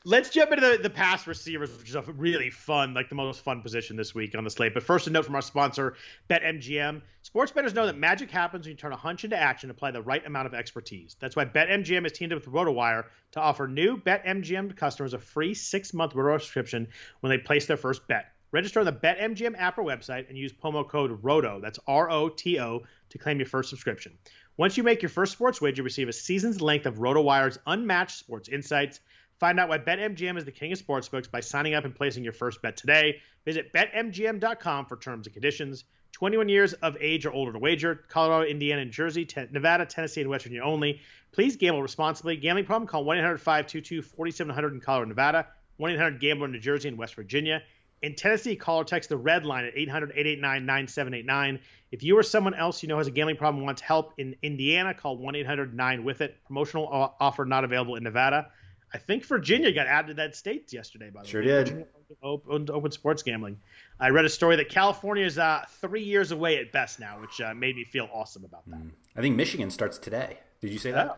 Let's jump into the, the pass receivers, which is a really fun, like the most fun position this week on the slate. But first, a note from our sponsor, BetMGM. Sports bettors know that magic happens when you turn a hunch into action and apply the right amount of expertise. That's why BetMGM has teamed up with RotoWire to offer new BetMGM customers a free six month Roto subscription when they place their first bet. Register on the BetMGM app or website and use promo code ROTO, that's R O T O, to claim your first subscription. Once you make your first sports wager, you receive a season's length of RotoWire's unmatched sports insights. Find out why BetMGM is the king of sportsbooks by signing up and placing your first bet today. Visit BetMGM.com for terms and conditions. 21 years of age or older to wager. Colorado, Indiana, and Jersey, Nevada, Tennessee, and West Virginia only. Please gamble responsibly. Gambling problem? Call 1-800-522-4700 in Colorado, Nevada. 1-800-GAMBLER in New Jersey and West Virginia. In Tennessee, call or text the red line at 800-889-9789. If you or someone else you know has a gambling problem and wants help in Indiana, call 1-800-9-WITH-IT. Promotional offer not available in Nevada. I think Virginia got added to that state yesterday, by the Sure way. did. Virginia Opened open sports gambling. I read a story that California is uh, three years away at best now, which uh, made me feel awesome about that. I think Michigan starts today. Did you say that? Uh,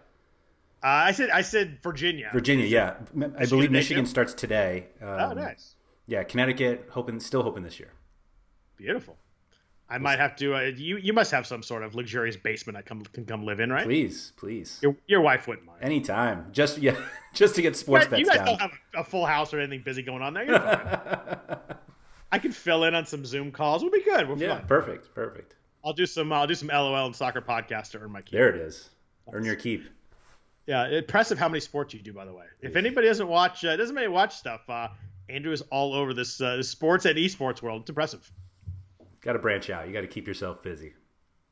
I said I said Virginia. Virginia, yeah. I believe Michigan starts today. Um, Oh, nice, Yeah, Connecticut hoping still hoping this year. beautiful. I might have to. Uh, you you must have some sort of luxurious basement I come can come live in, right? Please, please. Your, your wife wouldn't mind. Anytime. Just yeah, (laughs) just to get sports you bets guys down. don't have a full house or anything busy going on there. You're fine. (laughs) I can fill in on some Zoom calls. We'll be good. We're yeah, fine. perfect, perfect. I'll do some. I'll do some LOL and soccer podcast to earn my keep. There it is. Earn your keep. Yeah, impressive how many sports you do, by the way. If anybody doesn't watch, uh, doesn't really watch stuff, uh, Andrew is all over this uh, sports and esports world. It's impressive. Got to branch out. You got to keep yourself busy.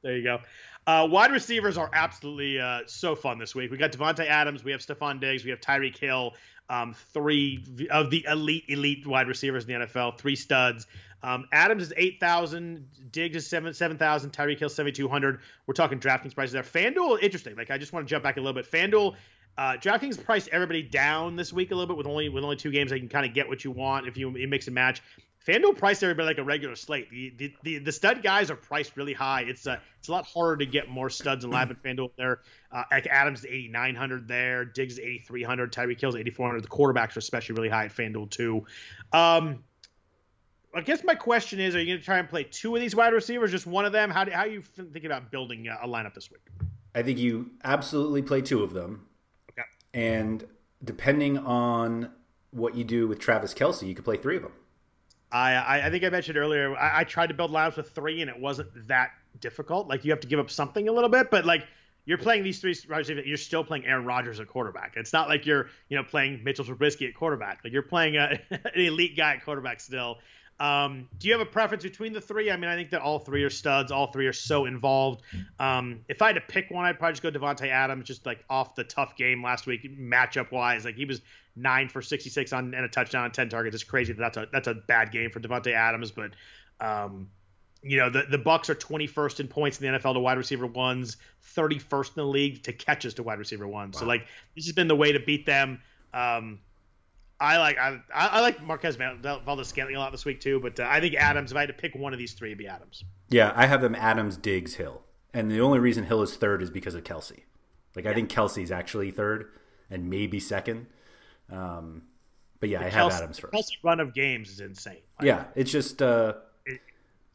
There you go. Uh, wide receivers are absolutely uh, so fun this week. We got Davante Adams, we have Stefon Diggs, we have Tyreek Hill, um, three of the elite elite wide receivers in the NFL, three studs. Um, Adams is eight thousand, Diggs is seven seven thousand, Tyreek Hill seventy two hundred. We're talking DraftKings prices there. FanDuel, interesting. Like I just want to jump back a little bit. FanDuel. Uh, DraftKings priced everybody down this week a little bit with only with only two games. They can kind of get what you want if you mix and match. FanDuel priced everybody like a regular slate. The, the, the, the, stud guys are priced really high. It's a, it's a lot harder to get more studs in live at (clears throat) FanDuel. There, uh, like Adams is 8,900 there. Diggs is 8,300. Tyreek Hill's 8,400. The quarterbacks are especially really high at FanDuel too. Um, I guess my question is: Are you going to try and play two of these wide receivers, just one of them? How do, how are you thinking about building a lineup this week? I think you absolutely play two of them. Okay. And depending on what you do with Travis Kelce, you could play three of them. I, I think I mentioned earlier. I, I, tried to build lineups with three, and it wasn't that difficult. Like you have to give up something a little bit, but like you're playing these three you're still playing Aaron Rodgers at quarterback. It's not like you're you know playing Mitchell Trubisky at quarterback. Like you're playing a, (laughs) an elite guy at quarterback still. Um, do you have a preference between the three? I mean, I think that all three are studs. All three are so involved. Um, if I had to pick one, I'd probably just go Davante Adams, just like off the tough game last week, matchup wise. Like he was nine for 66 on and a touchdown, on 10 targets. It's crazy that that's a that's a bad game for Davante Adams, but um, you know the the bucks are 21st in points in the NFL to wide receiver ones, 31st in the league to catches to wide receiver ones. Wow. So like this has been the way to beat them. Um, I like I, I like Marquez Valdes-Scantling a lot this week too, but uh, I think Adams. If I had to pick one of these three, it'd be Adams. Yeah, I have them Adams, Diggs, Hill, and the only reason Hill is third is because of Kelce. Like I think Kelce's actually third and maybe second. Um, but yeah, the I have Adams first. Kelce run of games is insane. Like, yeah, it's just uh, it,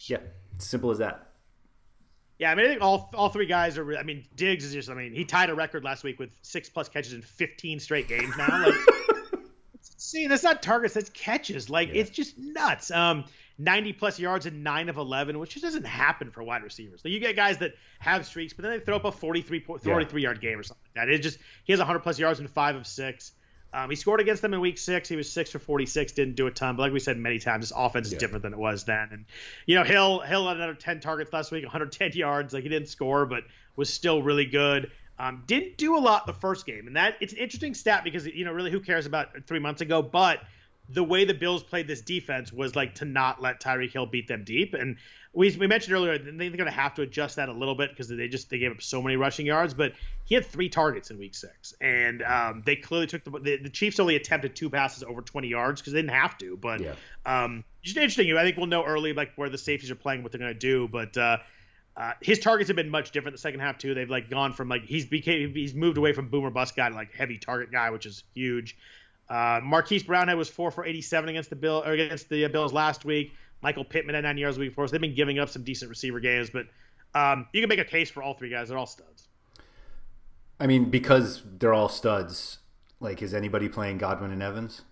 yeah, simple as that. Yeah, I mean, I think all all three guys are. I mean, Diggs is just. I mean, he tied a record last week with six plus catches in 15 straight games now. Like, (laughs) See, that's not targets, that's catches. Like yeah. it's just nuts. Um, 90 plus yards and nine of 11, which just doesn't happen for wide receivers. Like you get guys that have streaks, but then they throw up a 43, 43 yeah. yard game or something like that. It just he has 100 plus yards and five of six. Um, he scored against them in week six. He was six for 46, didn't do a ton. But like we said many times, this offense is yeah. different than it was then. And, you know, Hill Hill had another 10 targets last week, 110 yards. Like he didn't score, but was still really good. Um, didn't do a lot the first game, and that it's an interesting stat because you know really who cares about three months ago, but the way the Bills played this defense was like to not let Tyreek Hill beat them deep, and we, we mentioned earlier they're going to have to adjust that a little bit because they just they gave up so many rushing yards, but he had three targets in Week Six, and um, they clearly took the, the, the Chiefs only attempted two passes over 20 yards because they didn't have to, but yeah. um, just interesting. I think we'll know early like where the safeties are playing, what they're going to do, but. Uh, uh, his targets have been much different the second half too. They've like gone from like he's became he's moved away from boomer bust guy to like heavy target guy, which is huge. Uh, Marquise Brown had was four for 87 against the Bill or against the Bills last week. Michael Pittman had nine yards the week before. So they've been giving up some decent receiver games, but um, you can make a case for all three guys. They're all studs. I mean, because they're all studs. Like, is anybody playing Godwin and Evans?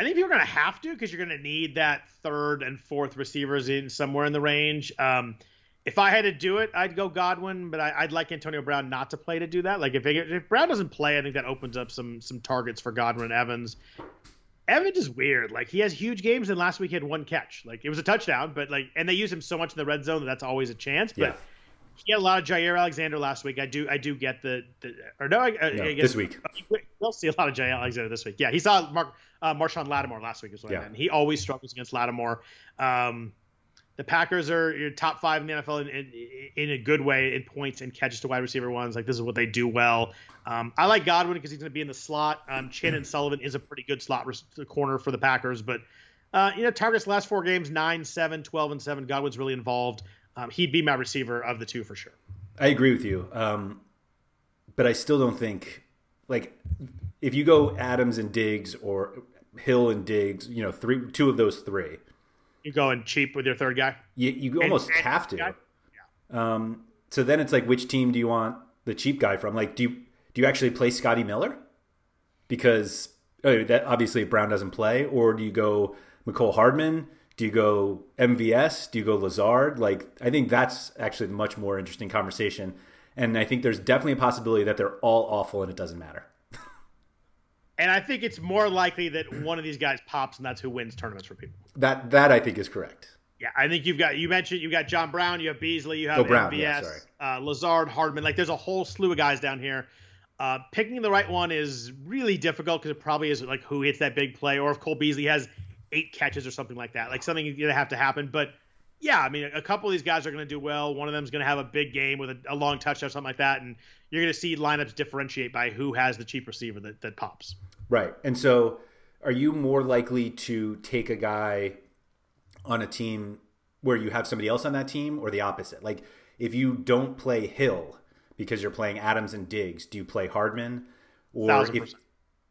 I think you're going to have to because you're going to need that third and fourth receivers in somewhere in the range. Um, if I had to do it, I'd go Godwin, but I, would like Antonio Brown not to play to do that. Like if if Brown doesn't play, I think that opens up some some targets for Godwin and Evans. Evans is weird. Like he has huge games, and last week he had one catch. Like it was a touchdown, but like and they use him so much in the red zone that that's always a chance. But yeah. he had a lot of Jaire Alexander last week. I do I do get the, the or no, I, no I guess, this week we'll see a lot of Jaire Alexander this week. Yeah, he saw Mark uh, Marshon Lattimore last week as well. Yeah. He always struggles against Lattimore. Um, the Packers are your top five in the NFL in, in, in, a good way in points and catches to wide receiver ones. Like this is what they do well. Um, I like Godwin because he's going to be in the slot. Um, Chandon Sullivan is a pretty good slot corner for the Packers, but uh, you know targets last four games 9, 7, 12, and seven. Godwin's really involved. Um, he'd be my receiver of the two for sure. I agree with you, um, but I still don't think like if you go Adams and Diggs or Hill and Diggs, you know, three two of those three you going cheap with your third guy? You, you almost and, have to. Yeah. Um, so then it's like, which team do you want the cheap guy from? Like, do you do you actually play Scotty Miller? Because oh, that obviously if Brown doesn't play, or do you go Mecole Hardman? Do you go MVS? Do you go Lazard? Like, I think that's actually a much more interesting conversation. And I think there's definitely a possibility that they're all awful and it doesn't matter. And I think it's more likely that one of these guys pops, and that's who wins tournaments for people. That that I think is correct. Yeah, I think you've got you mentioned you've got John Brown, you have Beasley, you have oh, Brown, MVS, yeah, uh, Lazard, Hardman. Like there's a whole slew of guys down here. Uh, picking the right one is really difficult because it probably is like who hits that big play, or if Cole Beasley has eight catches or something like that, like something to have to happen. But yeah, I mean, a couple of these guys are going to do well. One of them is going to have a big game with a, a long touchdown, or something like that, and you're going to see lineups differentiate by who has the cheap receiver that, that pops. Right. And so are you more likely to take a guy on a team where you have somebody else on that team or the opposite? Like if you don't play Hill because you're playing Adams and Diggs, do you play Hardman? Or if,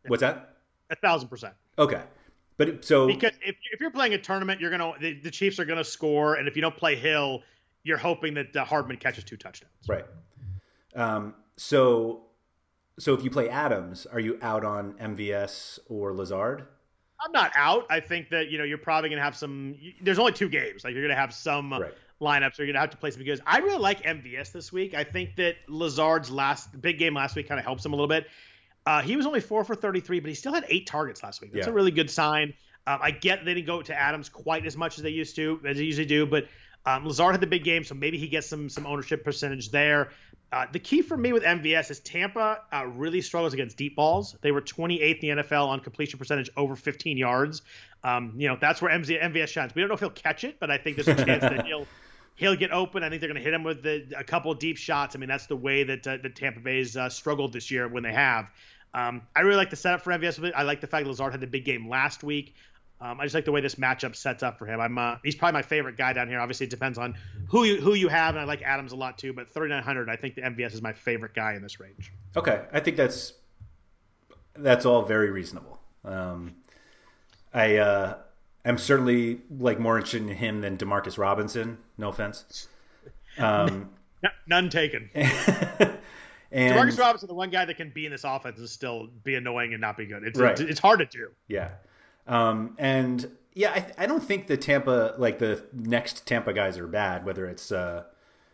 what's that? A thousand percent. Okay. But so Because if, if you're playing a tournament, you're gonna the, the Chiefs are gonna score, and if you don't play Hill, you're hoping that uh, Hardman catches two touchdowns. right. Um, so so if you play Adams, are you out on MVS or Lazard? I'm not out. I think that you know you're probably gonna have some. There's only two games. Like you're gonna have some Right. lineups. Or you're gonna have to play some good. I really like MVS this week. I think that Lazard's last big game last week kind of helps him a little bit. Uh, he was only four for 33, but he still had eight targets last week. That's Yeah. a really good sign. Um, I get they didn't go to Adams quite as much as they used to, as they usually do, but um, Lazard had the big game, so maybe he gets some some ownership percentage there. Uh, the key for me with MVS is Tampa uh, really struggles against deep balls. They were 28th in the NFL on completion percentage over 15 yards. Um, you know that's where MZ, MVS shines. We don't know if he'll catch it, but I think there's a chance that he'll (laughs) he'll get open. I think they're going to hit him with the, a couple of deep shots. I mean that's the way that uh, the Tampa Bay's uh, struggled this year when they have. Um, I really like the setup for MVS. I like the fact that Lazard had the big game last week. Um, I just like the way this matchup sets up for him. I'm uh, he's probably my favorite guy down here. Obviously, it depends on who you who you have, and I like Adams a lot too. But 3900, I think the MVS is my favorite guy in this range. Okay, I think that's that's all very reasonable. Um, I uh, am certainly like more interested in him than Demarcus Robinson. No offense. (laughs) Um, none taken. (laughs) and Demarcus Robinson, the one guy that can be in this offense, and still be annoying and not be good. It's Right. it's hard to do. yeah, um, and yeah, I, I don't think the Tampa like the next Tampa guys are bad, whether it's uh,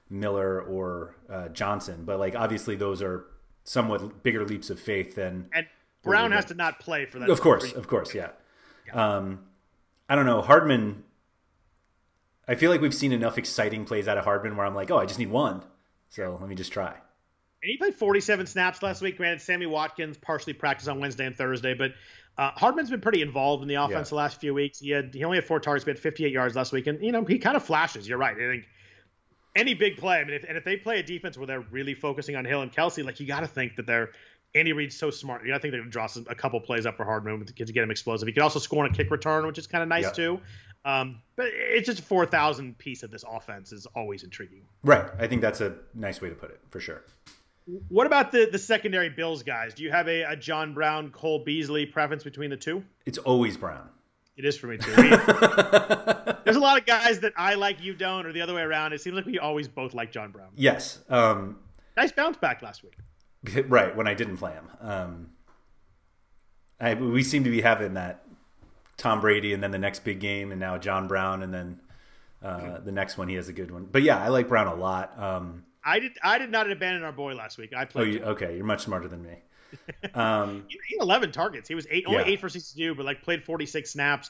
Miller or uh, Johnson, but like obviously those are somewhat bigger leaps of faith than And Brown has to not play for that. Of course, of course, yeah. Um, I don't know Hardman. I feel like we've seen enough exciting plays out of Hardman where I'm like, oh, I just need one. So let me just try. And he played 47 snaps last week. Granted, Sammy Watkins partially practiced on Wednesday and Thursday, but uh, Hardman's been pretty involved in the offense Yeah. the last few weeks. He had he only had four targets, but 58 yards last week, and you know he kind of flashes. You're right. I think any big play. I mean, if, and if they play a defense where they're really focusing on Hill and Kelce, like you got to think that they're Andy Reid's so smart. You got to think they're going to draw some, a couple plays up for Hardman to, to get him explosive. He could also score on a kick return, which is kind of nice Yeah. too. Um, but it's just a 4,000 piece of this offense is always intriguing. Right. I think that's a nice way to put it for sure. What about the the secondary Bills guys? Do you have a, a John Brown, Cole Beasley preference between the two? It's always Brown. It is for me too. We- (laughs) there's a lot of guys that I like, you don't, or the other way around. It seems like we always both like John Brown. Yes. Um, Nice bounce back last week. (laughs) right. When I didn't play him. Um, I, we seem to be having that Tom Brady and then the next big game and now John Brown and then uh, the next one he has a good one. But yeah, I like Brown a lot. Um, I did I did not abandon our boy last week. I oh, played. you, okay. You're much smarter than me. (laughs) Um, he he had 11 targets. He was eight, only Yeah. eight for 62, but like played 46 snaps.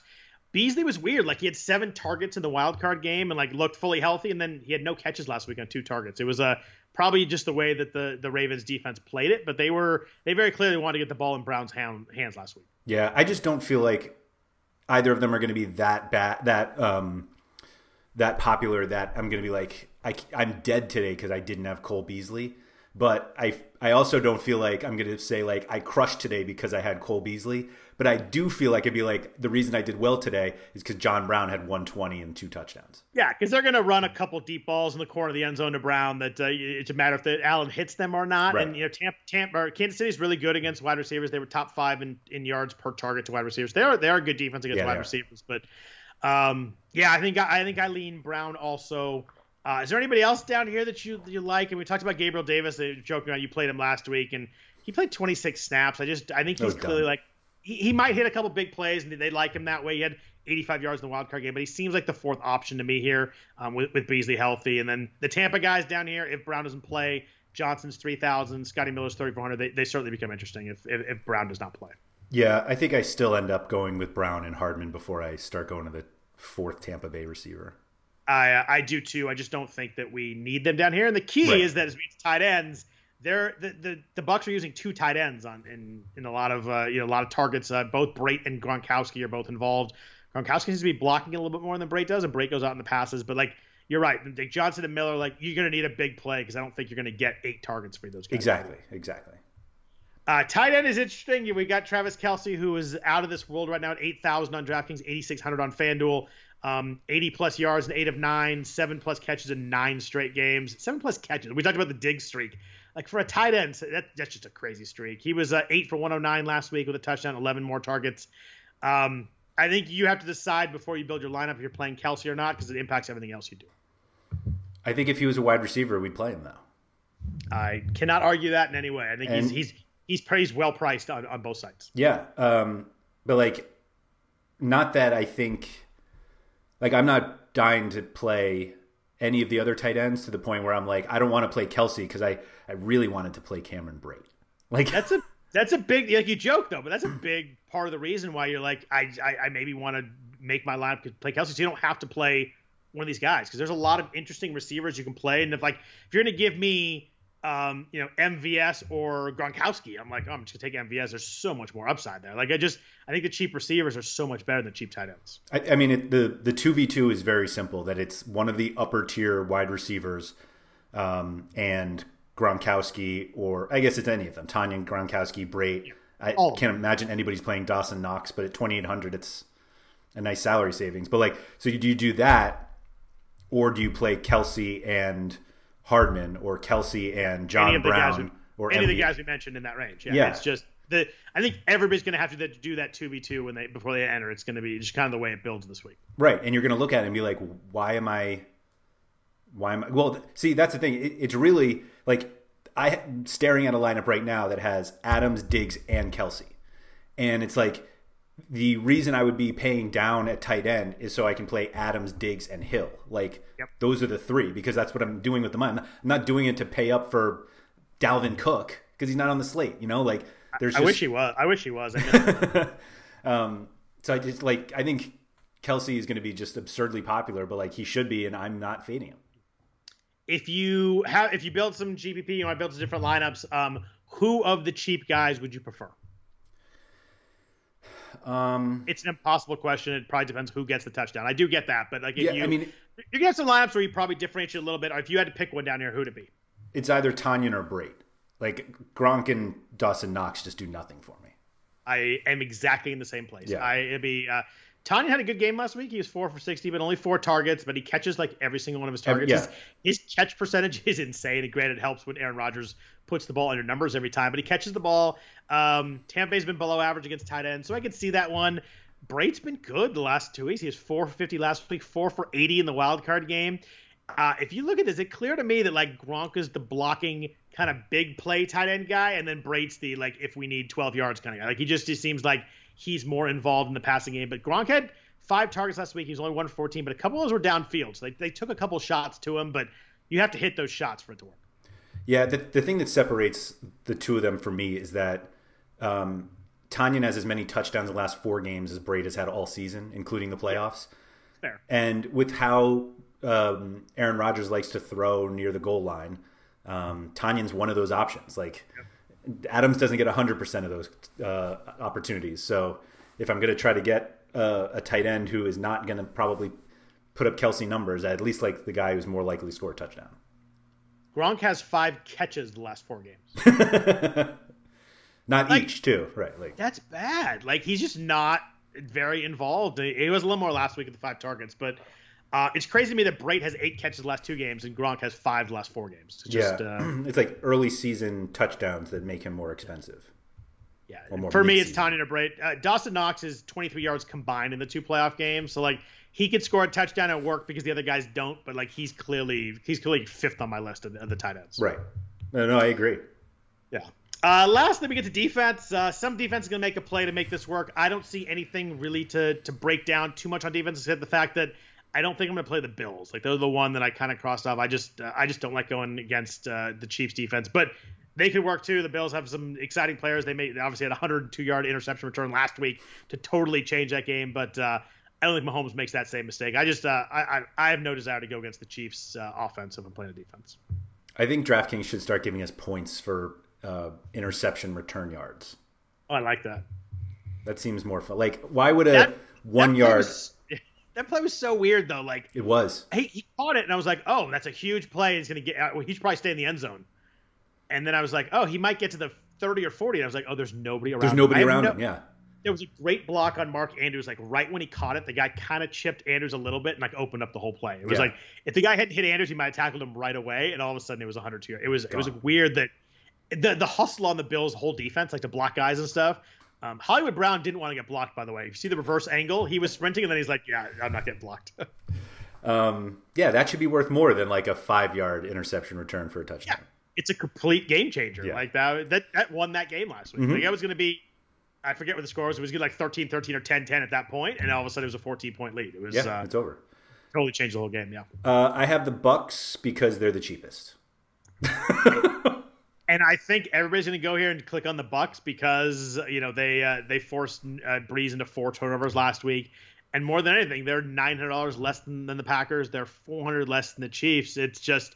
Beasley was weird. Like he had seven targets in the wild card game and like looked fully healthy, and then he had no catches last week on two targets. It was uh, probably just the way that the the Ravens defense played it, but they were they very clearly wanted to get the ball in Brown's hand, hands last week. Yeah, I just don't feel like either of them are going to be that bad, that um, that popular. That I'm going to be like, I, I'm dead today because I didn't have Cole Beasley. But I, I also don't feel like I'm going to say like I crushed today because I had Cole Beasley. But I do feel like it'd be like the reason I did well today is because John Brown had 120 and two touchdowns. Yeah, because they're going to run a couple deep balls in the corner of the end zone to Brown. That uh, it's a matter if the Allen hits them or not. Right. And you know, Tampa, Tampa, or Kansas City's really good against wide receivers. They were top five in, in yards per target to wide receivers. They are they are good defense against Yeah, wide receivers. But um, yeah, I think I, I think I lean Brown also. Uh, is there anybody else down here that you you like? And we talked about Gabriel Davis. uh, Joking about you played him last week, and he played 26 snaps. I just I think he's clearly like he, he might hit a couple big plays, and they like him that way. He had 85 yards in the wild card game, but he seems like the fourth option to me here um, with, with Beasley healthy. And then the Tampa guys down here, if Brown doesn't play, Johnson's 3,000, Scotty Miller's 3,400. They, they certainly become interesting if, if, if Brown does not play. Yeah, I think I still end up going with Brown and Hardman before I start going to the fourth Tampa Bay receiver. I I do too. I just don't think that we need them down here. And the key Right. is that as we get tight ends, they're the, the the Bucks are using two tight ends on in in a lot of uh, you know a lot of targets. Uh, both Brate and Gronkowski are both involved. Gronkowski seems to be blocking a little bit more than Brate does, and Brate goes out in the passes. But like you're right, Dick Johnson and Miller, like you're going to need a big play because I don't think you're going to get eight targets for those guys. Exactly, exactly. Uh, tight end is interesting. We got Travis Kelce, who is out of this world right now at 8,000 on DraftKings, 8,600 on FanDuel. Um, 80 plus yards in eight of nine, seven plus catches in nine straight games, seven plus catches. We talked about the dig streak. Like for a tight end, that, that's just a crazy streak. He was uh, eight for 109 last week with a touchdown, 11 more targets. Um, I think you have to decide before you build your lineup if you're playing Kelce or not because it impacts everything else you do. I think if he was a wide receiver, we'd play him though. I cannot argue that in any way. I think and, he's he's he's he's well priced on, on both sides. Yeah, um, but like, not that I think, like, I'm not dying to play any of the other tight ends to the point where I'm like, I don't want to play Kelce because I I really wanted to play Cameron Brate. Like that's a (laughs) that's a big like you joke though, but that's a big part of the reason why you're like I I, I maybe want to make my lineup play Kelce, so you don't have to play one of these guys because there's a lot of interesting receivers you can play and if like if you're gonna give me um, you know, MVS or Gronkowski. I'm like, oh, I'm just gonna take MVS. There's so much more upside there. Like I just, I think the cheap receivers are so much better than cheap tight ends. I, I mean, it, the the two v two is very simple. That it's one of the upper tier wide receivers, um, and Gronkowski, or I guess it's any of them. Tonyan Gronkowski. Yeah. I All can't imagine anybody's playing Dawson Knox, but at 2,800, it's a nice salary savings. But like, so do you do that, or do you play Kelsey and Hardman or Kelce and John Brown or any of the guys we mentioned in that range? Yeah, yeah. it's just the. I think everybody's going to have to do that two v two when they before they enter. It's going to be just kind of the way it builds this week. Right, and you're going to look at it and be like, why am I? Why am I? Well, see, that's the thing. It, it's really like I'm staring at a lineup right now that has Adams, Diggs, and Kelsey, and it's like the reason I would be paying down at tight end is so I can play Adams, Diggs, and Hill. Like yep. those are the three because that's what I'm doing with the money. I'm not doing it to pay up for Dalvin Cook because he's not on the slate. You know, like there's. I, just... wish he was. I wish he was. (laughs) um, so I just like I think Kelce is going to be just absurdly popular, but like he should be, and I'm not fading him. If you have, if you build some GPP, you want to build some different lineups. Um, who of the cheap guys would you prefer? Um, it's an impossible question. It probably depends who gets the touchdown. I do get that, but like, if yeah, you, I mean, you get some lineups where you probably differentiate a little bit. Or if you had to pick one down here, who'd it be? It's either Tonyan or Brate. Like Gronk and Dawson Knox just do nothing for me. I am exactly in the same place. Yeah. I it'd be uh, Tonyan had a good game last week. He was four for sixty, but only four targets. But he catches like every single one of his targets. Yeah. His, his catch percentage (laughs) is insane. And granted, it helps when Aaron Rodgers puts the ball under numbers every time, but he catches the ball. Um, Tampa Bay's been below average against tight ends, so I could see that one. Brate's been good the last two weeks. He was four for fifty last week, four for eighty in the wild card game. Uh, if you look at this, it's clear to me that like Gronk is the blocking kind of big play tight end guy, and then Brate's the like if we need twelve yards kind of guy. Like he just, just seems like he's more involved in the passing game. But Gronk had five targets last week. He's only one fourteen, but a couple of those were downfield. So they, they took a couple shots to him, but you have to hit those shots for it to work. Yeah, the, the thing that separates the two of them for me is that um, Tonyan has as many touchdowns in the last four games as Brate has had all season, including the playoffs. Fair. And with how um, Aaron Rodgers likes to throw near the goal line, um, Tonyan's one of those options. Like yep. Adams doesn't get 100% of those uh, opportunities. So if I'm going to try to get uh, a tight end who is not going to probably put up Kelce numbers, I at least like the guy who's more likely to score a touchdown. Gronk has five catches the last four games. (laughs) not like, each, too. Right. Like that's bad. Like he's just not very involved. He was a little more last week at the five targets, but uh, it's crazy to me that Brate has eight catches the last two games and Gronk has five the last four games. It's just, yeah, uh, (clears throat) it's like early season touchdowns that make him more expensive. Yeah, for me, it's Tonyan or Brate. Uh, Dawson Knox is 23 yards combined in the two playoff games, so like he could score a touchdown at work because the other guys don't. But like he's clearly he's clearly fifth on my list of, of the tight ends. Right. No, no, I agree. Yeah. Uh, last, then we get to defense. Uh, some defense is going to make a play to make this work. I don't see anything really to to break down too much on defense, except the fact that I don't think I'm going to play the Bills. Like they're the one that I kind of crossed off. I just uh, I just don't like going against uh, the Chiefs defense, but they could work too. The Bills have some exciting players. They made they obviously had a 102 yard interception return last week to totally change that game, but uh, I don't think Mahomes makes that same mistake. I just uh, I, I, I have no desire to go against the Chiefs' uh, offense if I'm playing a defense. I think DraftKings should start giving us points for uh, interception return yards. Oh, I like that. That seems more fun. Like, why would a that, one that yard? Was, that play was so weird, though. Like, it was. He, he caught it, and I was like, "Oh, that's a huge play. He's gonna get. Uh, well, he should probably stay in the end zone." And then I was like, "Oh, he might get to the 30 or 40." And I was like, "Oh, there's nobody around. There's nobody around no, him. Yeah." there was a great block on Mark Andrews. Like right when he caught it, the guy kind of chipped Andrews a little bit and like opened up the whole play. It was Yeah. like if the guy hadn't hit Andrews, he might have tackled him right away, and all of a sudden it was 102. It was it was weird that the the hustle on the Bills' whole defense, like to block guys and stuff. Um, Hollywood Brown didn't want to get blocked, by the way. If you see the reverse angle, he was sprinting and then he's like, "Yeah, I'm not getting blocked." (laughs) Um, yeah, that should be worth more than like a five yard interception return for a touchdown. Yeah, it's a complete game changer. Yeah. Like that, that that won that game last week. Mhm. Like that was going to be, I forget what the score was. It was good like 13, 13 or 10, 10 at that point, and all of a sudden it was a 14 point lead. It was Yeah, uh, it's over. totally changed the whole game. Yeah, Uh, I have the Bucks because they're the cheapest. (laughs) and I think everybody's going to go here and click on the Bucks because you know they uh, they forced uh, Brees into four turnovers last week. And more than anything, they're nine hundred dollars less than, than the Packers. They're four hundred less than the Chiefs. It's just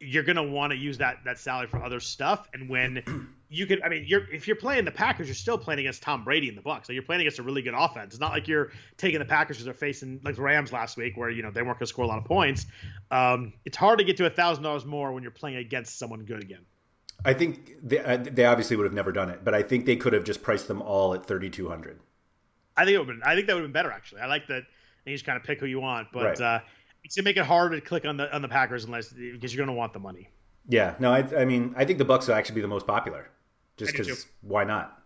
you're gonna want to use that that salary for other stuff. And when (clears throat) you can, I mean, you're if you're playing the Packers, you're still playing against Tom Brady in the Bucks. Like you're playing against a really good offense. It's not like you're taking the Packers because they're facing like the Rams last week, where you know they weren't gonna score a lot of points. Um, it's hard to get to a thousand dollars more when you're playing against someone good again. I think they, uh, they obviously would have never done it, but I think they could have just priced them all at thirty two hundred. I think it would. Been, I think that would have been better actually. I like that. You just kind of pick who you want, but Right. uh, it's gonna make it harder to click on the on the Packers unless because you're gonna want the money. Yeah, no, I, I mean, I think the Bucks will actually be the most popular, just because why not?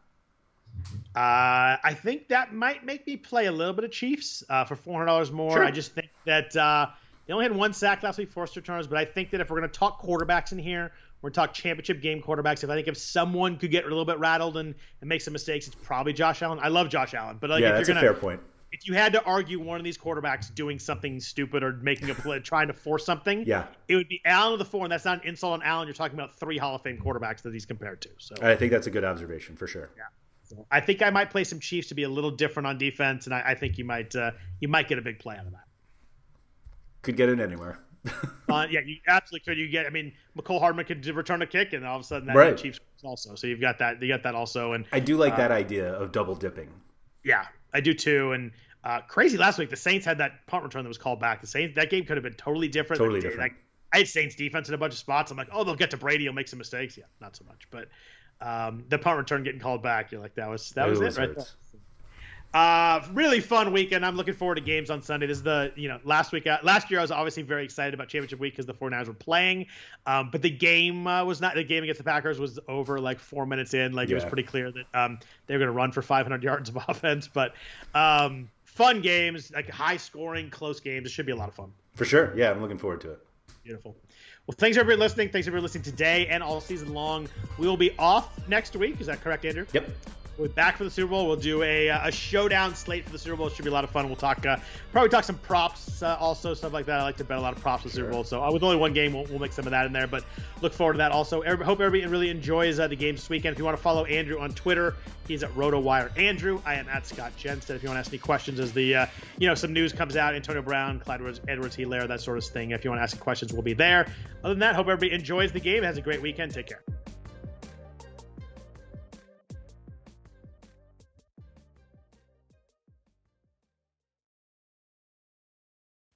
Uh, I think that might make me play a little bit of Chiefs uh, for four hundred dollars more. Sure. I just think that uh, they only had one sack last week, forced returns. But I think that if we're going to talk quarterbacks in here, we're going to talk championship game quarterbacks. If I think if someone could get a little bit rattled and, and make some mistakes, it's probably Josh Allen. I love Josh Allen, but like yeah, if that's you're a gonna fair point. if you had to argue one of these quarterbacks doing something stupid or making a play, (laughs) trying to force something, Yeah. it would be Allen of the four, and that's not an insult on Allen. You're talking about three Hall of Fame quarterbacks that he's compared to. So I think that's a good observation for sure. Yeah, I think I might play some Chiefs to be a little different on defense, and I, I think you might uh, you might get a big play out of that. Could get it anywhere. (laughs) Uh, yeah, you absolutely could. You get, I mean, Mecole Hardman could return a kick, and all of a sudden that Right. Chiefs also. So you've got that. You got that also, and I do like that idea of double dipping. yeah, I do too. And uh, crazy last week, the Saints had that punt return that was called back. The Saints that game could have been totally different. Totally Like, different. Like, I had Saints defense in a bunch of spots. I'm like, oh, they'll get to Brady, he'll make some mistakes. Yeah, not so much, but um, the punt return getting called back, you're like, that was that was It it right. Uh, really fun weekend. I'm looking forward to games on Sunday. This is the, you know, last week, uh, last year I was obviously very excited about championship week because the 49ers were playing. Um, but the game uh, was not, the game against the Packers was over like four minutes in. Like it was pretty clear that um, they were going to run for 500 yards of (laughs) offense. But um, fun games, like high scoring, close games. It should be a lot of fun. For sure. Yeah, I'm looking forward to it. Beautiful. Well, thanks everybody listening. Thanks everybody listening today and all season long. We will be off next week. Is that correct, Andrew? Yep. We're back for the Super Bowl. We'll do a, uh, a showdown slate for the Super Bowl. It should be a lot of fun. We'll talk uh, probably talk some props, uh, also stuff like that. I like to bet a lot of props for the Super Bowl. So uh, with only one game, we'll, we'll make some of that in there. But look forward to that. Also, Every- hope everybody really enjoys uh, the games this weekend. If you want to follow Andrew on Twitter, he's at RotoWire Andrew. I am at Scott Jensen. If you want to ask any questions as the uh, you know some news comes out, Antonio Brown, Clyde Edwards, Edwards Helaire, that sort of thing. If you want to ask questions, we'll be there. Other than that, hope everybody enjoys the game. Has a great weekend. Take care.